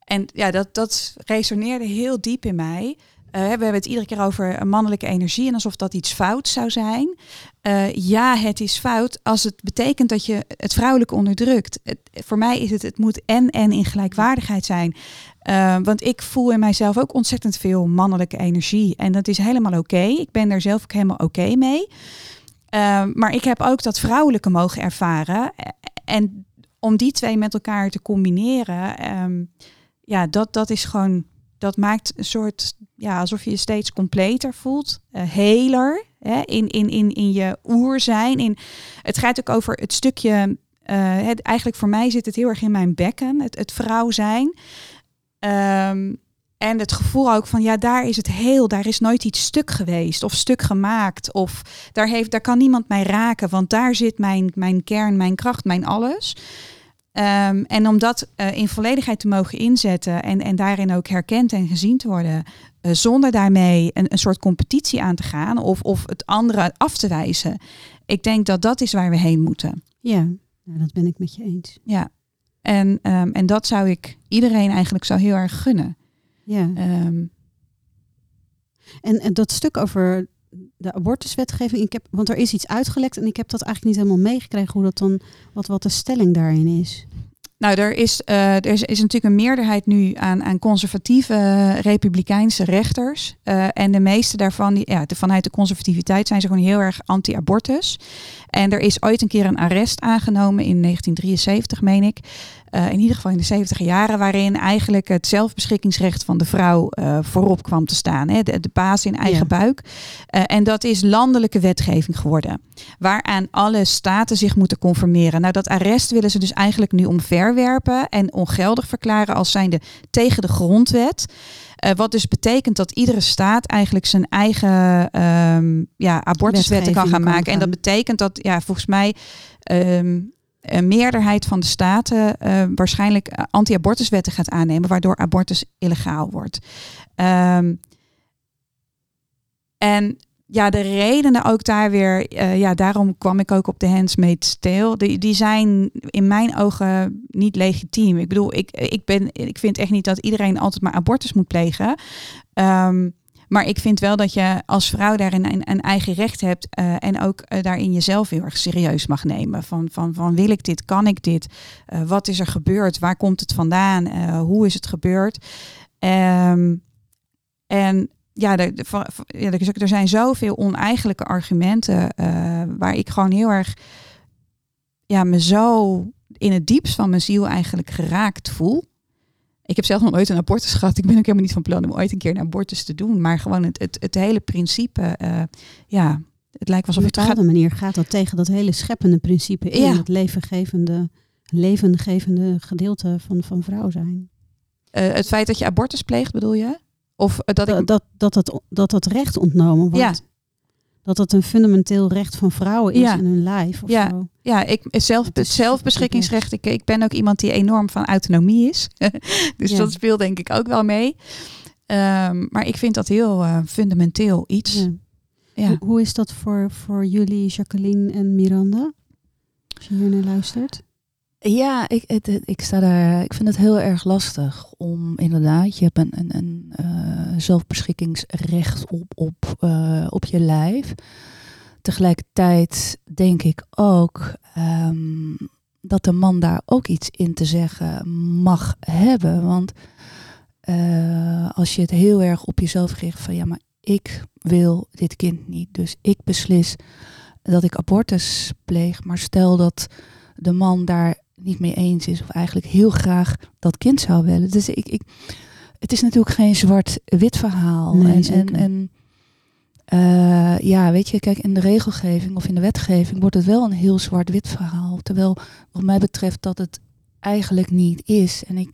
En ja, dat, dat resoneerde heel diep in mij. Eh, we hebben het iedere keer over mannelijke energie en alsof dat iets fout zou zijn. Eh, ja, het is fout als het betekent dat je het vrouwelijke onderdrukt. Het, voor mij is het, het moet en en in gelijkwaardigheid zijn. Want ik voel in mijzelf ook ontzettend veel mannelijke energie. En dat is helemaal oké. Ik ben daar zelf ook helemaal oké mee. Eh, maar ik heb ook dat vrouwelijke mogen ervaren. En om die twee met elkaar te combineren, ehm, ja, dat, dat is gewoon, dat maakt een soort, ja, alsof je je steeds completer voelt, eh heler, hè, in, in, in, in je oer zijn. In, het gaat ook over het stukje, eh, eigenlijk voor mij zit het heel erg in mijn bekken, het, het vrouw zijn. Ehm, en het gevoel ook van, ja, daar is het heel, daar is nooit iets stuk geweest of stuk gemaakt. Of daar, heeft, daar kan niemand mij raken, want daar zit mijn, mijn kern, mijn kracht, mijn alles. Ehm, en om dat eh, in volledigheid te mogen inzetten en, en daarin ook herkend en gezien te worden, eh, zonder daarmee een, een soort competitie aan te gaan of, of het andere af te wijzen. Ik denk dat dat is waar we heen moeten. Ja, nou, dat ben ik met je eens. Ja. En, ehm, en dat zou ik iedereen eigenlijk zo heel erg gunnen. Ja. Ehm, En, en dat stuk over de abortuswetgeving, ik heb, want er is iets uitgelekt en ik heb dat eigenlijk niet helemaal meegekregen hoe dat dan, wat, wat de stelling daarin is. Nou, er is, eh, er is, is natuurlijk een meerderheid nu aan, aan conservatieve eh, republikeinse rechters. Eh, en de meeste daarvan, die, ja, de, vanuit de conservativiteit, zijn ze gewoon heel erg anti-abortus. En er is ooit een keer een arrest aangenomen in 1973, meen ik. Eh, in ieder geval in de 70 jaren, waarin eigenlijk het zelfbeschikkingsrecht van de vrouw eh, voorop kwam te staan. Hè? De, de baas in eigen Ja. buik. Eh, en dat is landelijke wetgeving geworden waaraan alle staten zich moeten conformeren. Nou, dat arrest willen ze dus eigenlijk nu omverwerpen en ongeldig verklaren als zijnde tegen de grondwet. Eh, wat dus betekent dat iedere staat eigenlijk zijn eigen ehm, ja, abortuswetten kan gaan maken. En dat betekent dat, ja, volgens mij. ehm, een meerderheid van de staten eh, waarschijnlijk anti-abortuswetten gaat aannemen, waardoor abortus illegaal wordt. Ehm, en ja, de redenen ook daar weer, eh, ja, daarom kwam ik ook op de Handmaid's Tale. Die, die zijn in mijn ogen niet legitiem. Ik bedoel, ik, ik, ben, ik vind echt niet dat iedereen altijd maar abortus moet plegen. Ehm, maar ik vind wel dat je als vrouw daarin een, een eigen recht hebt eh, en ook eh, daarin jezelf heel erg serieus mag nemen. Van, van, van wil ik dit, kan ik dit, wat is er gebeurd, waar komt het vandaan, hoe is het gebeurd. Ehm, en ja, er, ja, er er zijn zoveel oneigenlijke argumenten eh, waar ik gewoon heel erg ja, me zo in het diepst van mijn ziel eigenlijk geraakt voel. Ik heb zelf nog nooit een abortus gehad. Ik ben ook helemaal niet van plan om ooit een keer een abortus te doen. Maar gewoon het, het, het hele principe, eh, ja, het lijkt Op alsof een het gaat... bepaalde manier gaat dat tegen dat hele scheppende principe in, Ja. het levengevende, levengevende gedeelte van, van vrouw zijn. eh, het feit dat je abortus pleegt, bedoel je? Of eh, dat ik... Dat, dat, dat, dat, dat recht ontnomen wordt. Ja. Dat dat een fundamenteel recht van vrouwen is Ja. in hun lijf. Of Ja. zo. Ja, ik zelf, Het is het zelfbeschikkingsrecht. Ik, ik ben ook iemand die enorm van autonomie is. dus Ja. dat speelt denk ik ook wel mee. Ehm, maar ik vind dat heel eh, fundamenteel iets. Ja. Ja. Hoe, hoe is dat voor, voor jullie, Jacqueline en Miranda? Als je hier naar luistert. Ja, ik, het, ik, sta daar, ik vind het heel erg lastig om inderdaad, je hebt een, een, een eh, zelfbeschikkingsrecht op, op, eh, op je lijf. Tegelijkertijd denk ik ook ehm, dat de man daar ook iets in te zeggen mag hebben. Want eh, als je het heel erg op jezelf richt van ja, maar ik wil dit kind niet. Dus ik beslis dat ik abortus pleeg. Maar stel dat de man daar niet mee eens is of eigenlijk heel graag dat kind zou willen. Dus ik, ik, het is natuurlijk geen zwart-wit verhaal. Nee, en, en, en eh, ja, weet je, kijk, in de regelgeving of in de wetgeving wordt het wel een heel zwart-wit verhaal. Terwijl wat mij betreft dat het eigenlijk niet is. En ik,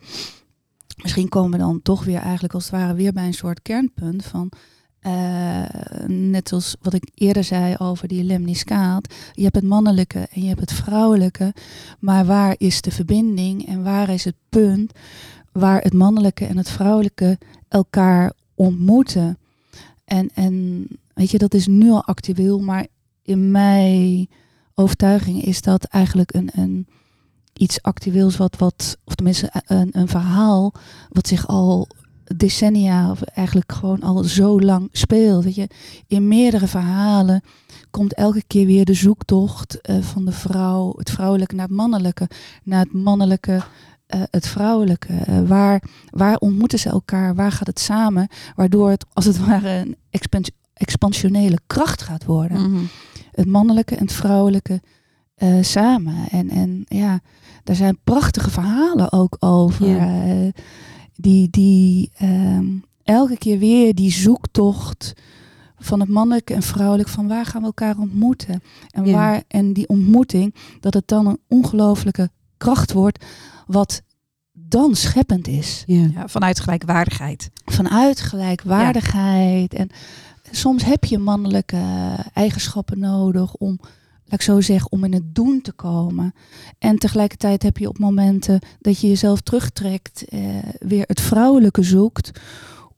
misschien komen we dan toch weer eigenlijk als het ware weer bij een soort kernpunt van... eh, net zoals wat ik eerder zei over die lemniscaat. Je hebt het mannelijke en je hebt het vrouwelijke. Maar waar is de verbinding en waar is het punt waar het mannelijke en het vrouwelijke elkaar ontmoeten? En, en weet je, dat is nu al actueel, maar in mijn overtuiging is dat eigenlijk een, een iets actueels wat, wat, of tenminste een, een verhaal wat zich al decennia of eigenlijk gewoon al zo lang speelt. Weet je, in meerdere verhalen komt elke keer weer de zoektocht eh, van de vrouw, het vrouwelijke naar het mannelijke, naar het mannelijke, eh, het vrouwelijke. Eh, waar, waar ontmoeten ze elkaar? Waar gaat het samen? Waardoor het als het ware een expans- expansionele kracht gaat worden. Mhm. Het mannelijke en het vrouwelijke samen. En, en ja, daar zijn prachtige verhalen ook over. Die die ehm, elke keer weer die zoektocht van het mannelijke en vrouwelijke, van waar gaan we elkaar ontmoeten? En, Ja. waar, en die ontmoeting, dat het dan een ongelooflijke kracht wordt, wat dan scheppend is. Ja. Ja, vanuit gelijkwaardigheid. Vanuit gelijkwaardigheid. En soms heb je mannelijke eigenschappen nodig om laat ik zo zeggen, om in het doen te komen. En tegelijkertijd heb je op momenten dat je jezelf terugtrekt, eh, weer het vrouwelijke zoekt.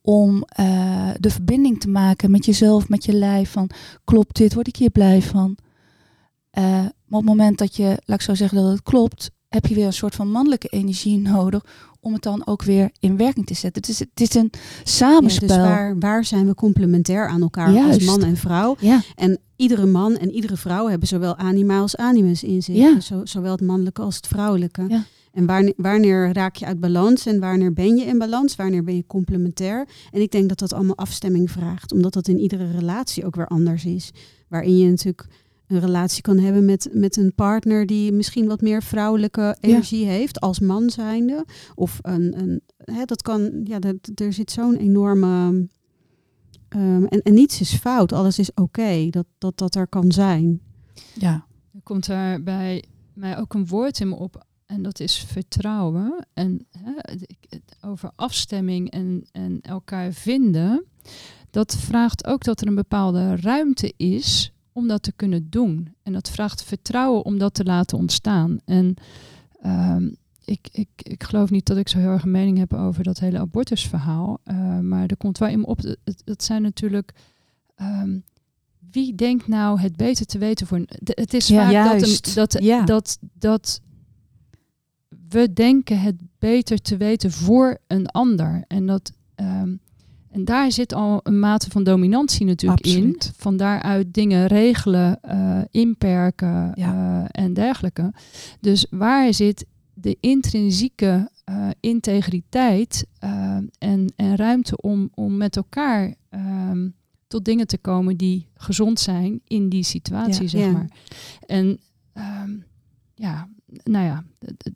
Om eh, de verbinding te maken met jezelf, met je lijf. Van klopt dit, word ik hier blij van? Eh, maar op het moment dat je, laat ik zo zeggen, dat het klopt, heb je weer een soort van mannelijke energie nodig om het dan ook weer in werking te zetten. Het is, het is een Ja, samenspel. dus waar, waar zijn we complementair aan elkaar Juist. als man en vrouw? Ja, En iedere man en iedere vrouw hebben zowel anima als animus in zich. Ja. Dus Zo, zowel het mannelijke als het vrouwelijke. Ja. En wanneer, wanneer raak je uit balans en wanneer ben je in balans? Wanneer ben je complementair? En ik denk dat dat allemaal afstemming vraagt. Omdat dat in iedere relatie ook weer anders is. Waarin je natuurlijk een relatie kan hebben met, met een partner die misschien wat meer vrouwelijke energie heeft als man zijnde. Of een, een hè, dat kan, ja, dat, er zit zo'n enorme. ehm, en, en niets is fout, alles is oké dat, dat dat er kan zijn. ja. Er komt daar bij mij ook een woord in me op. En dat is vertrouwen. En hè, over afstemming en, en elkaar vinden. Dat vraagt ook dat er een bepaalde ruimte is om dat te kunnen doen. En dat vraagt vertrouwen om dat te laten ontstaan. En ehm, ik, ik, ik geloof niet dat ik zo heel erg een mening heb over dat hele abortusverhaal. Eh, maar er komt wel in me op. Het, zijn natuurlijk. ehm, wie denkt nou het beter te weten voor. een- de- Het is Ja, vaak dat, een, dat, Ja. dat, dat we denken het beter te weten voor een ander. En, dat, ehm, en daar zit al een mate van dominantie natuurlijk Absoluut. in. Van daaruit dingen regelen, eh, inperken Ja. eh, en dergelijke. Dus waar zit de intrinsieke eh, integriteit en, en ruimte om, om met elkaar ehm, tot dingen te komen die gezond zijn in die situatie, Ja. zeg Ja. maar. En ehm, ja, nou ja,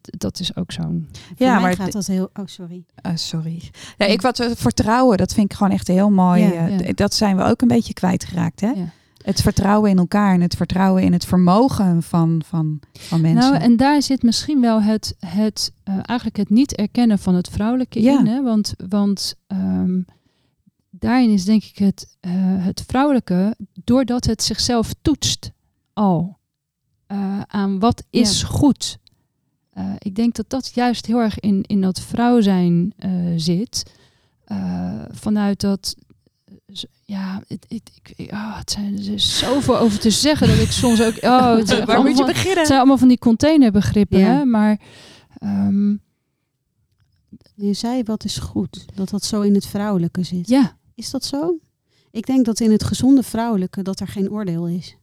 dat is ook zo'n. Voor Ja, mij maar gaat dat heel... Oh, sorry. Ah, sorry. Ja, ik wat eh, vertrouwen, dat vind ik gewoon echt heel mooi. Ja, eh, ja. Dat zijn we ook een beetje kwijtgeraakt. Hè? Ja. Het vertrouwen in elkaar en het vertrouwen in het vermogen van, van, van mensen. Nou, en daar zit misschien wel het, het eh, eigenlijk het niet erkennen van het vrouwelijke in. Hè? Want, want ehm, daarin is denk ik het, het vrouwelijke, doordat het zichzelf toetst al eh, aan wat is goed. Eh, ik denk dat dat juist heel erg in, in dat vrouw zijn eh, zit. Eh, vanuit dat, ja, het, het, ik, het zijn er is zoveel over te zeggen dat ik soms ook, oh, het, Waar moet je beginnen? het zijn allemaal van die containerbegrippen, Ja. hè? maar ehm, Je zei wat is goed, dat dat zo in het vrouwelijke zit. ja, Is dat zo? Ik denk dat in het gezonde vrouwelijke dat er geen oordeel is.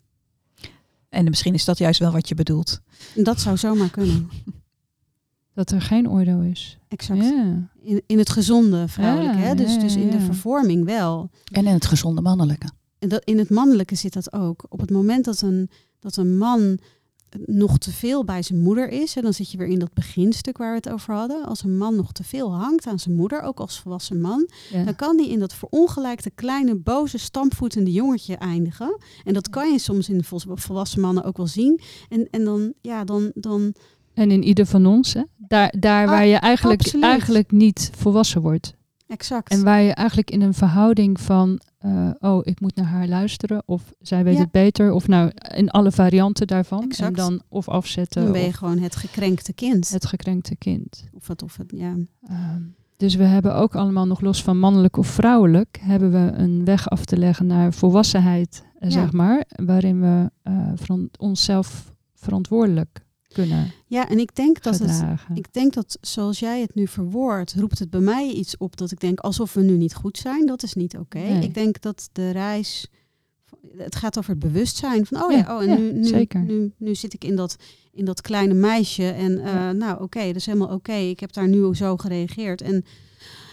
En misschien is dat juist wel wat je bedoelt. En dat zou zomaar kunnen. dat er geen oordeel is. Exact. Ja. In, in het gezonde vrouwelijke, Ja, hè? Dus, ja, dus in de vervorming wel. En in het gezonde mannelijke. En dat, in het mannelijke zit dat ook. Op het moment dat een, dat een man nog te veel bij zijn moeder is, hè, dan zit je weer in dat beginstuk waar we het over hadden. Als een man nog te veel hangt aan zijn moeder, ook als volwassen man, Ja. dan kan die in dat verongelijkte kleine, boze, stampvoetende jongetje eindigen. En dat kan je soms in vol- volwassen mannen ook wel zien. En, en dan, ja, dan, dan En in ieder van ons, hè? Daar, daar waar Ah, je eigenlijk, absoluut. eigenlijk niet volwassen wordt. Exact. En waar je eigenlijk in een verhouding van, eh, oh, ik moet naar haar luisteren, of zij weet Ja. het beter, of nou in alle varianten daarvan. En Exact. dan of afzetten, dan ben je gewoon het gekrenkte kind. het gekrenkte kind. Of het, of het, ja. Ehm, dus we hebben ook allemaal nog los van mannelijk of vrouwelijk, hebben we een weg af te leggen naar volwassenheid, eh, Ja. zeg maar, waarin we veran- onszelf verantwoordelijk kunnen ja, en ik denk dat het. Ik denk dat zoals jij het nu verwoordt, roept het bij mij iets op dat ik denk alsof we nu niet goed zijn. Dat is niet oké. Nee. Ik denk dat de reis. Het gaat over het bewustzijn van, oh ja, Ja, oh, en ja, nu, nu, zeker. Nu, nu zit ik in dat, in dat kleine meisje. En eh, Ja. nou, oké, dat is helemaal oké. Ik heb daar nu zo gereageerd. En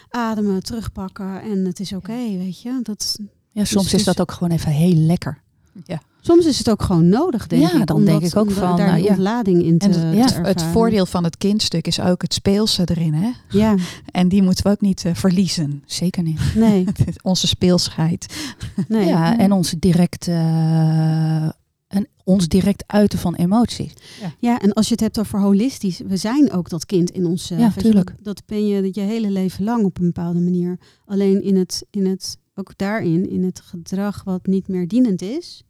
ademen, terugpakken en het is oké, weet je. Dat, Ja, soms Dus- is dat ook gewoon even heel lekker. Ja. Soms is het ook gewoon nodig, denk Ja, ik. dan om denk dat- ik ook van, daar nou die ja. ontlading in te, En het, ja, het voordeel van het kindstuk is ook het speelse erin. Hè? Ja, En die moeten we ook niet eh, verliezen. Zeker niet. nee, Onze speelsheid. nee. Ja, en ons direct, eh, en ons direct uiten van emoties. Ja, en als je het hebt over holistisch, we zijn ook dat kind in onszelf. Ja, Weet je, tuurlijk. Dat, dat ben je je hele leven lang op een bepaalde manier. Alleen in het, in het, ook daarin, in het gedrag wat niet meer dienend is,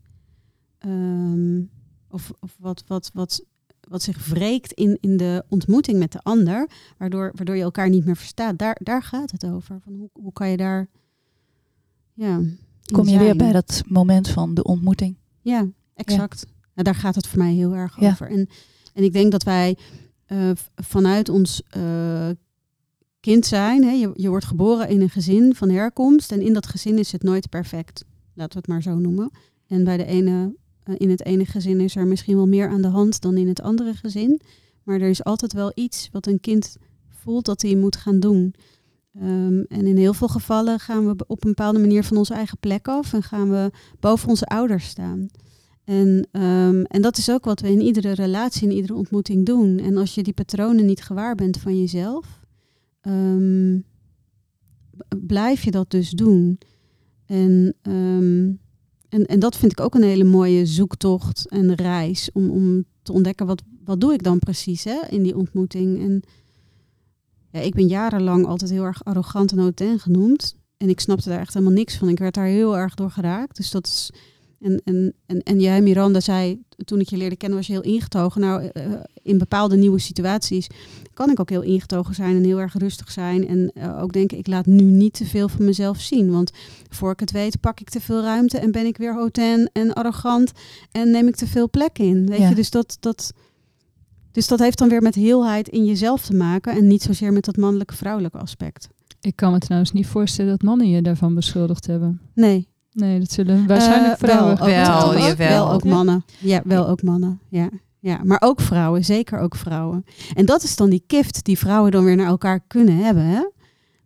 ehm, Of, of wat, wat, wat, wat zich wreekt in, in de ontmoeting met de ander, waardoor, waardoor je elkaar niet meer verstaat. Daar, daar gaat het over. Van hoe, hoe kan je daar. Ja, Kom je weer bij dat moment van de ontmoeting. Ja, exact. Nou, daar gaat het voor mij heel erg Ja. over. En, en ik denk dat wij eh, vanuit ons eh, kind zijn, hè, je, je wordt geboren in een gezin van herkomst en in dat gezin is het nooit perfect. Laten we het maar zo noemen. En bij de ene, in het ene gezin is er misschien wel meer aan de hand dan in het andere gezin. Maar er is altijd wel iets wat een kind voelt dat hij moet gaan doen. Ehm, en in heel veel gevallen gaan we op een bepaalde manier van onze eigen plek af en gaan we boven onze ouders staan. En, ehm, en dat is ook wat we in iedere relatie, in iedere ontmoeting doen. En als je die patronen niet gewaar bent van jezelf, ehm, blijf je dat dus doen. En, en, en dat vind ik ook een hele mooie zoektocht en reis om, om te ontdekken wat, wat doe ik dan precies hè, in die ontmoeting. En ja, ik ben jarenlang altijd heel erg arrogant en hautaine genoemd. En ik snapte daar echt helemaal niks van. Ik werd daar heel erg door geraakt. Dus dat is. En, en, en, en jij, Miranda, zei toen ik je leerde kennen, was je heel ingetogen. Nou, eh, in bepaalde nieuwe situaties kan ik ook heel ingetogen zijn en heel erg rustig zijn. En eh, ook denken, ik laat nu niet te veel van mezelf zien. Want voor ik het weet, pak ik te veel ruimte en ben ik weer hautaine en arrogant en neem ik te veel plek in. Weet Ja. je, dus dat, dat, dus dat heeft dan weer met heelheid in jezelf te maken en niet zozeer met dat mannelijke-vrouwelijke aspect. Ik kan me trouwens niet voorstellen dat mannen je daarvan beschuldigd hebben. Nee, Nee, dat zullen waarschijnlijk Eh, vrouwen. Wel, ook, Wel, wel, jawel. wel ook Ja. mannen. Ja, wel ook mannen. Ja. ja, maar ook vrouwen. Zeker ook vrouwen. En dat is dan die gift die vrouwen dan weer naar elkaar kunnen hebben. Hè?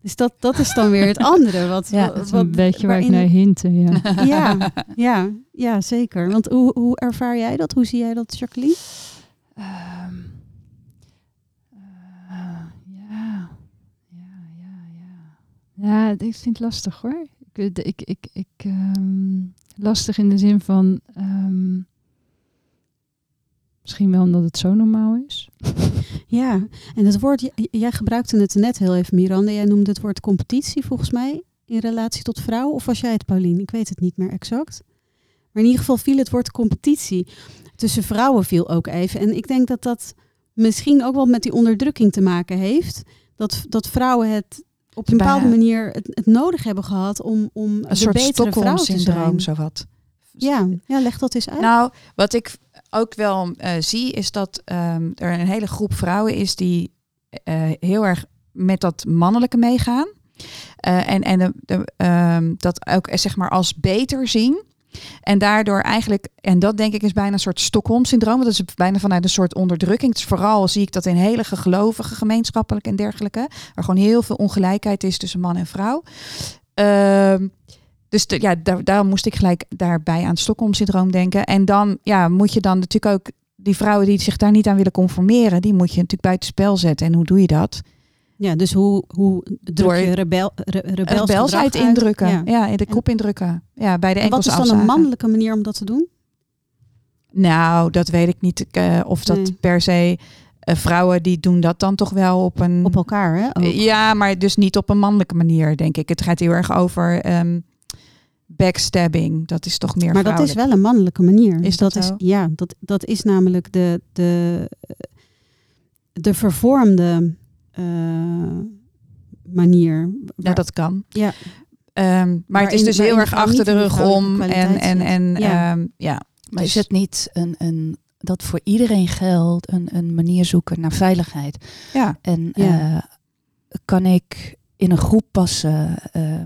Dus dat, dat is dan weer het andere. Wat, Ja, wat, Dat is een beetje waar ik naar hinten. Ja. Ja, ja, ja, zeker. Want hoe, hoe ervaar jij dat? Hoe zie jij dat, Jacqueline? Ehm, eh, ja, ja, ja, ja. Ja, ik vind het lastig hoor. Ik, weet- ik, ik, ik, ehm, lastig in de zin van. ehm, misschien wel omdat het zo normaal is. Ja, en het woord, jij gebruikte het net heel even, Miranda. Jij noemde het woord competitie volgens mij in relatie tot vrouwen. Of was jij het, Paulien? Ik weet het niet meer exact. Maar in ieder geval viel het woord competitie. Tussen vrouwen viel ook even. En ik denk dat dat misschien ook wel met die onderdrukking te maken heeft. Dat, dat vrouwen het op een bepaalde manier het, het nodig hebben gehad om, om Een de soort. Stockholm-syndroom, zowat. Ja, ja, leg dat eens uit. Nou, wat ik ook wel eh, zie, is dat ehm, er een hele groep vrouwen is die eh, heel erg met dat mannelijke meegaan. Eh, en en de, de, ehm, dat ook zeg maar als beter zien. En daardoor eigenlijk, en dat denk ik is bijna een soort Stockholm-syndroom. Dat is bijna vanuit een soort onderdrukking. Dus vooral zie ik dat in hele gelovige gemeenschappelijk en dergelijke. Waar gewoon heel veel ongelijkheid is tussen man en vrouw. Ehm, dus ja, daar, daarom moest ik gelijk daarbij aan het Stockholm-syndroom denken. En dan ja, moet je dan natuurlijk ook die vrouwen die zich daar niet aan willen conformeren, die moet je natuurlijk buiten spel zetten. En hoe doe je dat? Ja, dus hoe, hoe druk Door- je rebel, re, rebels Rebelsheid indrukken. Ja. Ja. in de kop indrukken. Ja, bij de En wat is dan een mannelijke manier om dat te doen? Nou, dat weet ik niet eh, of dat Nee. per se... eh, vrouwen die doen dat dan toch wel op een... Op elkaar, hè? ook. Eh, Ja, maar dus niet op een mannelijke manier, denk ik. Het gaat heel erg over ehm, backstabbing. Dat is toch meer maar dat is wel een mannelijke manier. Is dat is ja, dat, dat is namelijk de, de, de vervormde eh, manier. Ja, waar- dat kan. ja, Ehm, maar het is dus heel erg achter de rug om. En, en, en Ja. ja. ja. Maar Dus- is het niet een, een, dat voor iedereen geldt, een, een manier zoeken naar veiligheid? ja. En Ja. eh, kan ik in een groep passen, eh,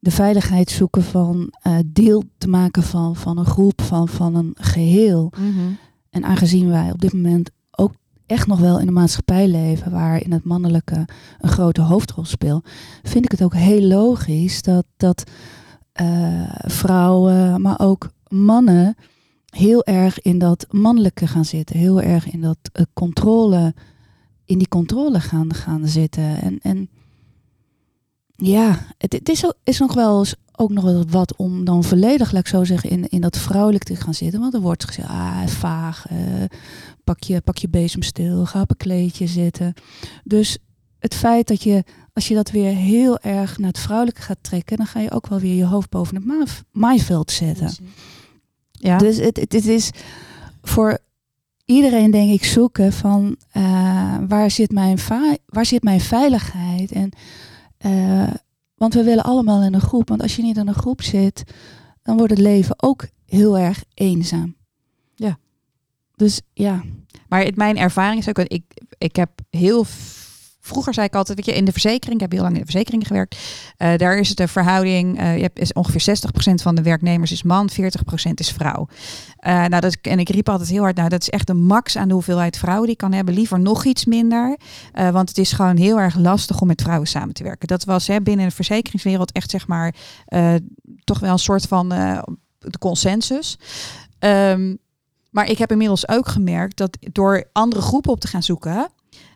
de veiligheid zoeken van eh, deel te maken van, van een groep, van, van een geheel? En aangezien wij op dit moment ook echt nog wel in een maatschappij leven waarin het mannelijke een grote hoofdrol speelt, vind ik het ook heel logisch dat, dat eh, vrouwen, maar ook mannen heel erg in dat mannelijke gaan zitten, heel erg in dat eh, controle, in die controle gaan, gaan zitten. En, en ja, het, is, is nog wel eens ook nog wel wat om dan volledig, laat ik zo zeggen, in, in dat vrouwelijk te gaan zitten. Want er wordt gezegd, ah, vaag, eh, pak, je, pak je bezemstil, ga op een kleedje zitten. Dus het feit dat je, als je dat weer heel erg naar het vrouwelijke gaat trekken, dan ga je ook wel weer je hoofd boven het maaiveld zetten. ja. Dus het, het, het is voor iedereen denk ik zoeken van eh, waar, zit mijn waar zit mijn veiligheid? En, eh, want we willen allemaal in een groep. Want als je niet in een groep zit, dan wordt het leven ook heel erg eenzaam. Ja. Dus ja, Maar het, mijn ervaring is ook, ik, ik heb heel v- Vroeger zei ik altijd, weet je, in de verzekering, ik heb heel lang in de verzekering gewerkt. eh, daar is de verhouding, eh, je hebt is ongeveer 60% van de werknemers is man, 40% is vrouw. Eh, nou, dat, en ik riep altijd heel hard, nou, dat is echt de max aan de hoeveelheid vrouwen die ik kan hebben. Liever nog iets minder, want het is gewoon heel erg lastig om met vrouwen samen te werken. Dat was hè, binnen de verzekeringswereld echt, zeg maar, toch wel een soort van de consensus. Ehm, maar ik heb inmiddels ook gemerkt dat door andere groepen op te gaan zoeken.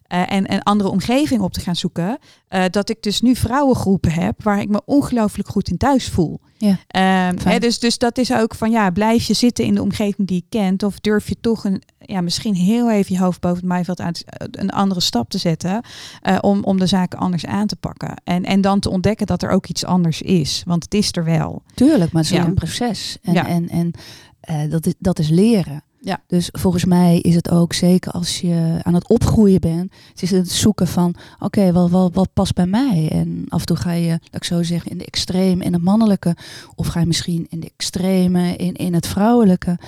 Eh, en, en andere omgeving op te gaan zoeken. eh, dat ik dus nu vrouwengroepen heb waar ik me ongelooflijk goed in thuis voel. Ja, Ehm, hè, dus, dus dat is ook van ja, blijf je zitten in de omgeving die je kent. Of durf je toch een, ja, misschien heel even je hoofd boven het maaiveld uit een andere stap te zetten. eh, om, om de zaken anders aan te pakken. En, en dan te ontdekken dat er ook iets anders is. Want het is er wel. tuurlijk, maar het is Ja. een proces. En, Ja. en, en eh, dat, is, dat is leren. Ja. Dus volgens mij is het ook zeker als je aan het opgroeien bent, het is het zoeken van, oké, wat, wat, wat past bij mij? En af en toe ga je, dat ik zo zeggen, in de extreem, in het mannelijke, of ga je misschien in de extreme, in, in het vrouwelijke.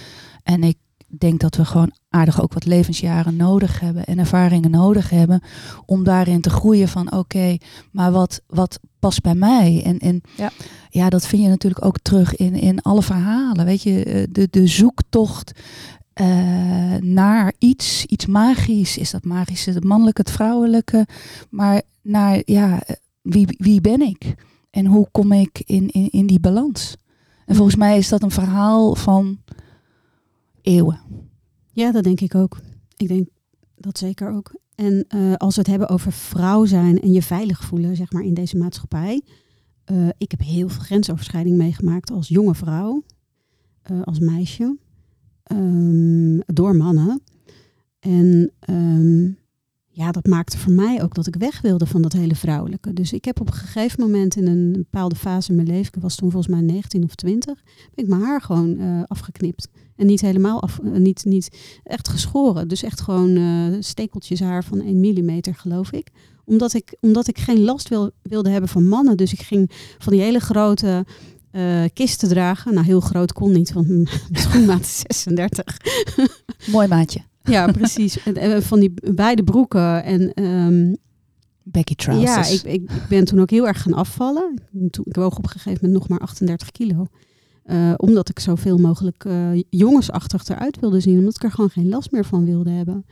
En ik denk dat we gewoon aardig ook wat levensjaren nodig hebben en ervaringen nodig hebben om daarin te groeien van, oké, maar wat, wat past bij mij? En, en Ja. ja, dat vind je natuurlijk ook terug in, in alle verhalen. Weet je, eh, de, de zoektocht eh, naar iets, iets magisch. Is dat magische, het mannelijke, het vrouwelijke? Maar naar, ja, wie, wie ben ik? En hoe kom ik in, in, in die balans? En volgens mij is dat een verhaal van eeuwen. Ja, dat denk ik ook. Ik denk dat zeker ook. En eh, als we het hebben over vrouw zijn en je veilig voelen, zeg maar, in deze maatschappij. eh, ik heb heel veel grensoverschrijding meegemaakt als jonge vrouw, als meisje, ehm, door mannen. En ehm, ja, dat maakte voor mij ook dat ik weg wilde van dat hele vrouwelijke. Dus ik heb op een gegeven moment in een bepaalde fase in mijn leven, ik was toen volgens mij 19 of 20, ben ik mijn haar gewoon eh, afgeknipt. En niet helemaal af, eh, niet, niet echt geschoren. Dus echt gewoon eh, stekeltjes haar van 1 millimeter, geloof ik. Omdat ik, omdat ik geen last wil, wilde hebben van mannen. Dus ik ging van die hele grote eh, kisten dragen. Nou, heel groot kon niet, want mijn schoenmaat is 36. Mooi maatje. Ja, precies. En, eh, van die beide broeken. En ehm, Becky ja, trousers. ik, ik ben toen ook heel erg gaan afvallen. Toen, ik woog op een gegeven moment nog maar 38 kilo. Eh, omdat ik zoveel mogelijk eh, jongensachtig eruit wilde zien. Omdat ik er gewoon geen last meer van wilde hebben.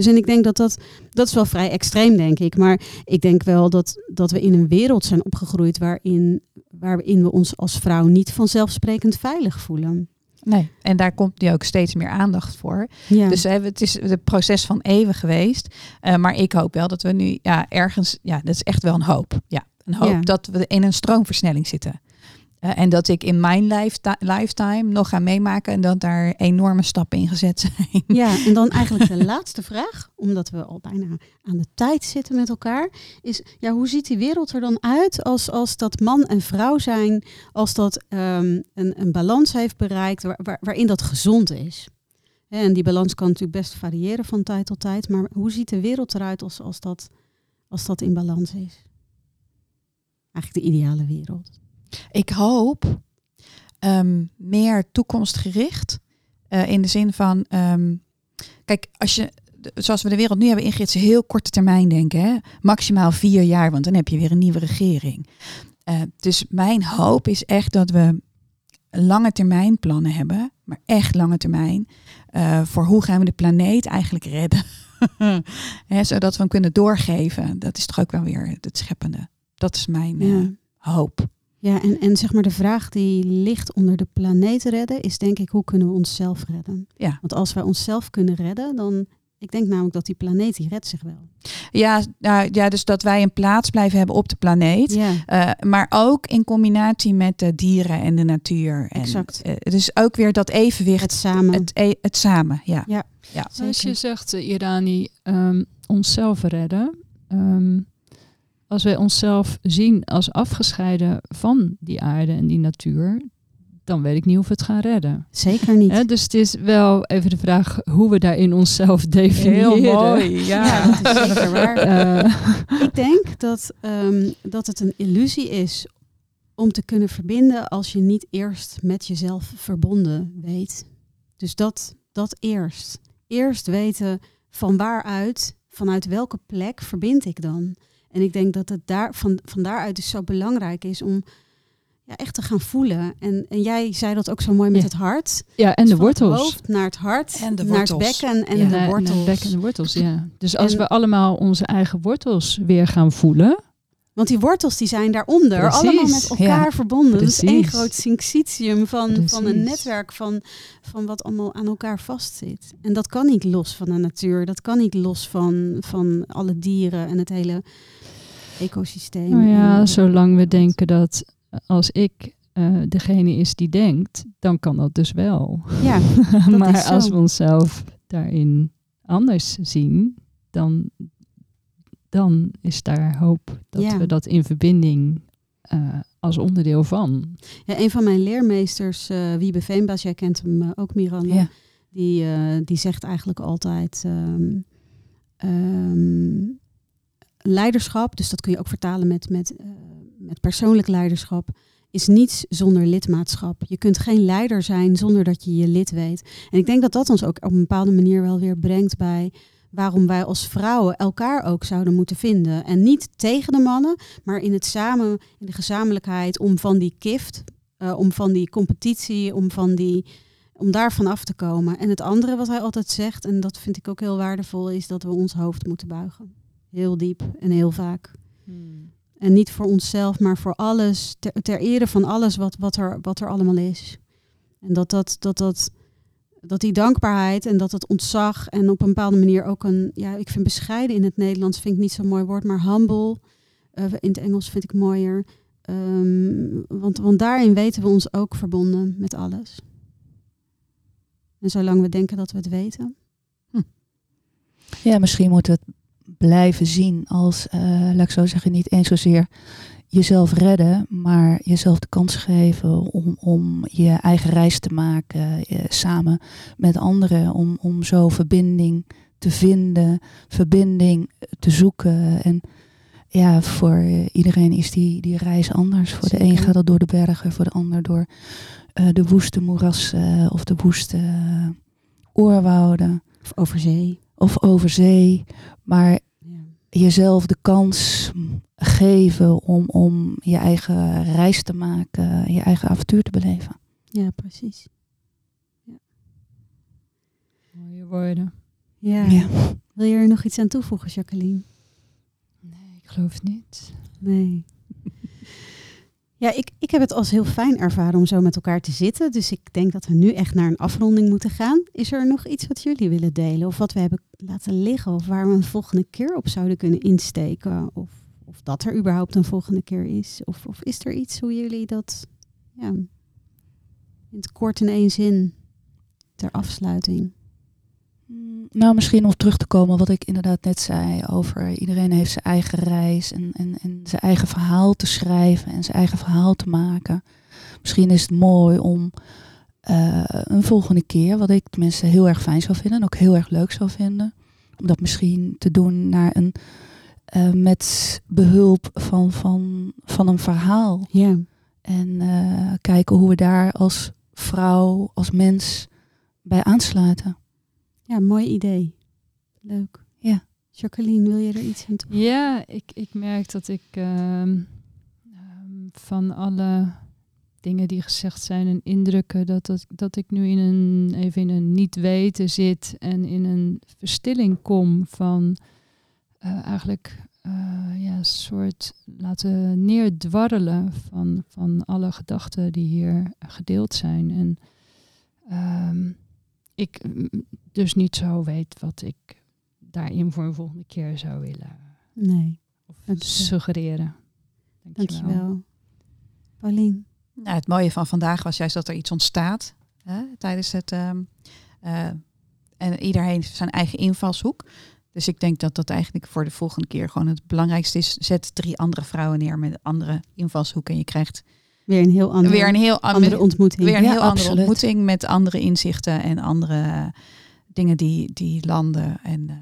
Dus en ik denk dat dat, dat is wel vrij extreem, denk ik. Maar ik denk wel dat, dat we in een wereld zijn opgegroeid waarin, waarin we ons als vrouw niet vanzelfsprekend veilig voelen. Nee, en daar komt nu ook steeds meer aandacht voor. Ja. Dus hè, het is het proces van eeuwen geweest. Eh, maar ik hoop wel dat we nu ja, ergens, ja, dat is echt wel een hoop. Ja, een hoop Ja. dat we in een stroomversnelling zitten. Eh, en dat ik in mijn lifeti- lifetime nog ga meemaken en dat daar enorme stappen in gezet zijn. Ja, en dan eigenlijk de laatste vraag, omdat we al bijna aan de tijd zitten met elkaar, is ja, hoe ziet die wereld er dan uit als, als dat man en vrouw zijn, als dat ehm, een, een balans heeft bereikt waar, waar- waarin dat gezond is? En die balans kan natuurlijk best variëren van tijd tot tijd, maar hoe ziet de wereld eruit als, als, dat, als dat in balans is? Eigenlijk de ideale wereld. Ik hoop ehm, meer toekomstgericht. eh, in de zin van, ehm, kijk, als je, zoals we de wereld nu hebben ingericht, is heel korte termijn denken. Hè? Maximaal vier jaar, want dan heb je weer een nieuwe regering. Eh, dus mijn hoop is echt dat we lange termijn plannen hebben, maar echt lange termijn, eh, voor hoe gaan we de planeet eigenlijk redden. Zodat we hem kunnen doorgeven. Dat is toch ook wel weer het scheppende. Dat is mijn Ja. hoop. Ja, en, en zeg maar de vraag die ligt onder de planeet redden, is denk ik hoe kunnen we onszelf redden? Ja. Want als wij onszelf kunnen redden, dan, ik denk namelijk dat die planeet die redt zich wel. Ja, nou, ja, dus dat wij een plaats blijven hebben op de planeet. Ja, Eh, maar ook in combinatie met de dieren en de natuur. En, Exact. eh, dus ook weer dat evenwicht, het samen. het, e- het samen. Ja. Ja. ja. Als je zegt, eh, Irani, ehm, onszelf redden. ehm, als wij onszelf zien als afgescheiden van die aarde en die natuur, dan weet ik niet of we het gaan redden. Zeker niet. Hè, dus het is wel even de vraag hoe we daarin onszelf definiëren. Heel mooi, ja. Ja, dat is zeker waar. Eh, Ik denk dat, ehm, dat het een illusie is om te kunnen verbinden als je niet eerst met jezelf verbonden weet. Dus dat, dat eerst. Eerst weten van waaruit, vanuit welke plek verbind ik dan. En ik denk dat het daar, van, van daaruit dus zo belangrijk is om ja, echt te gaan voelen. En, en jij zei dat ook zo mooi met Ja. het hart. ja, en Dus de van het wortels. hoofd naar het hart, En de naar het wortels. bekken en Ja, de en wortels. bek en de wortels, ja. Dus als En- we allemaal onze eigen wortels weer gaan voelen, Want die wortels die zijn daaronder Precies. allemaal met elkaar Ja. verbonden. Dat is één Precies. groot syncytium van, van een Precies. netwerk van, van wat allemaal aan elkaar vastzit. En dat kan niet los van de natuur. Dat kan niet los van, van alle dieren en het hele ecosysteem. Nou ja, zolang we denken dat als ik eh, degene is die denkt, dan kan dat dus wel. Ja, maar als we onszelf daarin anders zien, dan, dan is daar hoop dat Ja. we dat in verbinding eh, als onderdeel van. ja, een van mijn leermeesters, eh Wiebe Veenbaas, jij kent hem ook Miranda. Ja. Die, die zegt eigenlijk altijd ehm, ehm, leiderschap, dus dat kun je ook vertalen met, met, eh, met persoonlijk leiderschap, is niets zonder lidmaatschap. Je kunt geen leider zijn zonder dat je je lid weet. En ik denk dat dat ons ook op een bepaalde manier wel weer brengt bij waarom wij als vrouwen elkaar ook zouden moeten vinden. En niet tegen de mannen, maar in het samen, in de gezamenlijkheid om van die kift, eh, om van die competitie, om van die om daarvan af te komen. En het andere wat hij altijd zegt, en dat vind ik ook heel waardevol, is dat we ons hoofd moeten buigen. Heel diep en heel vaak. En niet voor onszelf, maar voor alles, ter, ter ere van alles wat, wat, er, wat er allemaal is. En dat, dat, dat, dat, dat die dankbaarheid en dat het ontzag en op een bepaalde manier ook een, ja, ik vind bescheiden in het Nederlands vind ik niet zo'n mooi woord, maar humble eh, in het Engels vind ik mooier. Ehm, want, want daarin weten we ons ook verbonden met alles. En zolang we denken dat we het weten. Ja, misschien moet het blijven zien als, eh, laat ik zo zeggen, niet eens zozeer jezelf redden, maar jezelf de kans geven om, om je eigen reis te maken eh, samen met anderen, om, om zo verbinding te vinden, verbinding te zoeken. En ja, voor iedereen is die, die reis anders. Voor de een gaat dat door de bergen, voor de ander door eh, de woeste moerassen of de woeste oerwouden Of over zee. of over zee. Maar. Jezelf de kans geven om, om je eigen reis te maken, je eigen avontuur te beleven. ja, precies. Mooie woorden. Ja. Ja. Wil je er nog iets aan toevoegen, Jacqueline? Nee, ik geloof het niet. Nee. Ja, ik, ik heb het als heel fijn ervaren om zo met elkaar te zitten. Dus ik denk dat we nu echt naar een afronding moeten gaan. Is er nog iets wat jullie willen delen? Of wat we hebben laten liggen? Of waar we een volgende keer op zouden kunnen insteken? Of, of dat er überhaupt een volgende keer is? Of, of is er iets hoe jullie dat ja, in het kort in één zin ter afsluiting? Nou, misschien om terug te komen wat ik inderdaad net zei over iedereen heeft zijn eigen reis en, en, en zijn eigen verhaal te schrijven en zijn eigen verhaal te maken. Misschien is het mooi om eh, een volgende keer, wat ik tenminste heel erg fijn zou vinden en ook heel erg leuk zou vinden, om dat misschien te doen naar een, eh, met behulp van, van, van een verhaal. Ja, En eh, kijken hoe we daar als vrouw, als mens bij aansluiten. Ja mooi idee. Leuk. Ja. Jacqueline, wil je er iets aan toevoegen? Ja, ik, ik merk dat ik ehm, ehm, van alle dingen die gezegd zijn en indrukken, dat, dat, dat ik nu in een, even in een niet weten zit en in een verstilling kom van eh, eigenlijk eh, ja, soort laten neerdwarrelen van, van alle gedachten die hier gedeeld zijn. En ehm, ik dus niet zo weet wat ik daarin voor een volgende keer zou willen Nee, of Dankjewel. suggereren. Dankjewel. dankjewel. Paulien. Nou, het mooie van vandaag was juist dat er iets ontstaat hè, tijdens het. ehm, eh, en iedereen heeft zijn eigen invalshoek. Dus ik denk dat dat eigenlijk voor de volgende keer gewoon het belangrijkste is. Zet drie andere vrouwen neer met andere invalshoeken. En je krijgt Weer een heel andere, weer een heel an- andere ontmoeting. weer een Ja, heel andere ontmoeting met andere inzichten en andere dingen die, die landen. En eh,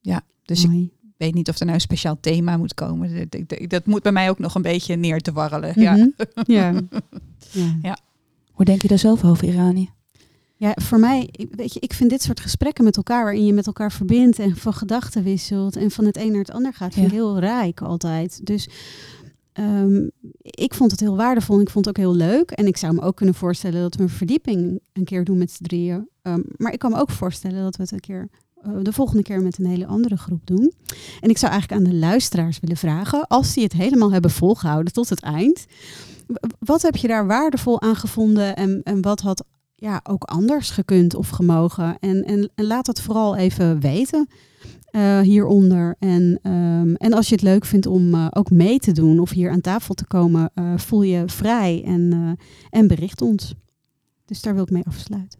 ja, dus ik weet niet of er nou een speciaal thema moet komen. Dat, dat, dat moet bij mij ook nog een beetje neer te warrelen. Ja. Mhm. ja. ja. Ja. Hoe denk je daar zelf over, Irani? Ja, voor mij, ik- weet je, ik vind dit soort gesprekken met elkaar, waarin je met elkaar verbindt en van gedachten wisselt en van het een naar het ander gaat, vind ik Ja. heel rijk altijd. Dus ehm, ik vond het heel waardevol en ik vond het ook heel leuk. En ik zou me ook kunnen voorstellen dat we een verdieping een keer doen met z'n drieën. Ehm, maar ik kan me ook voorstellen dat we het een keer, eh, de volgende keer met een hele andere groep doen. En ik zou eigenlijk aan de luisteraars willen vragen, als die het helemaal hebben volgehouden tot het eind. Wat heb je daar waardevol aan gevonden en, en wat had ja, ook anders gekund of gemogen. En, en, en laat het vooral even weten eh, hieronder. En, ehm, en als je het leuk vindt om eh, ook mee te doen of hier aan tafel te komen, eh, voel je vrij en, eh, en bericht ons. Dus daar wil ik mee afsluiten.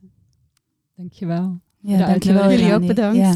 Dankjewel. Ja, dankjewel. Jullie ook bedankt. Ja.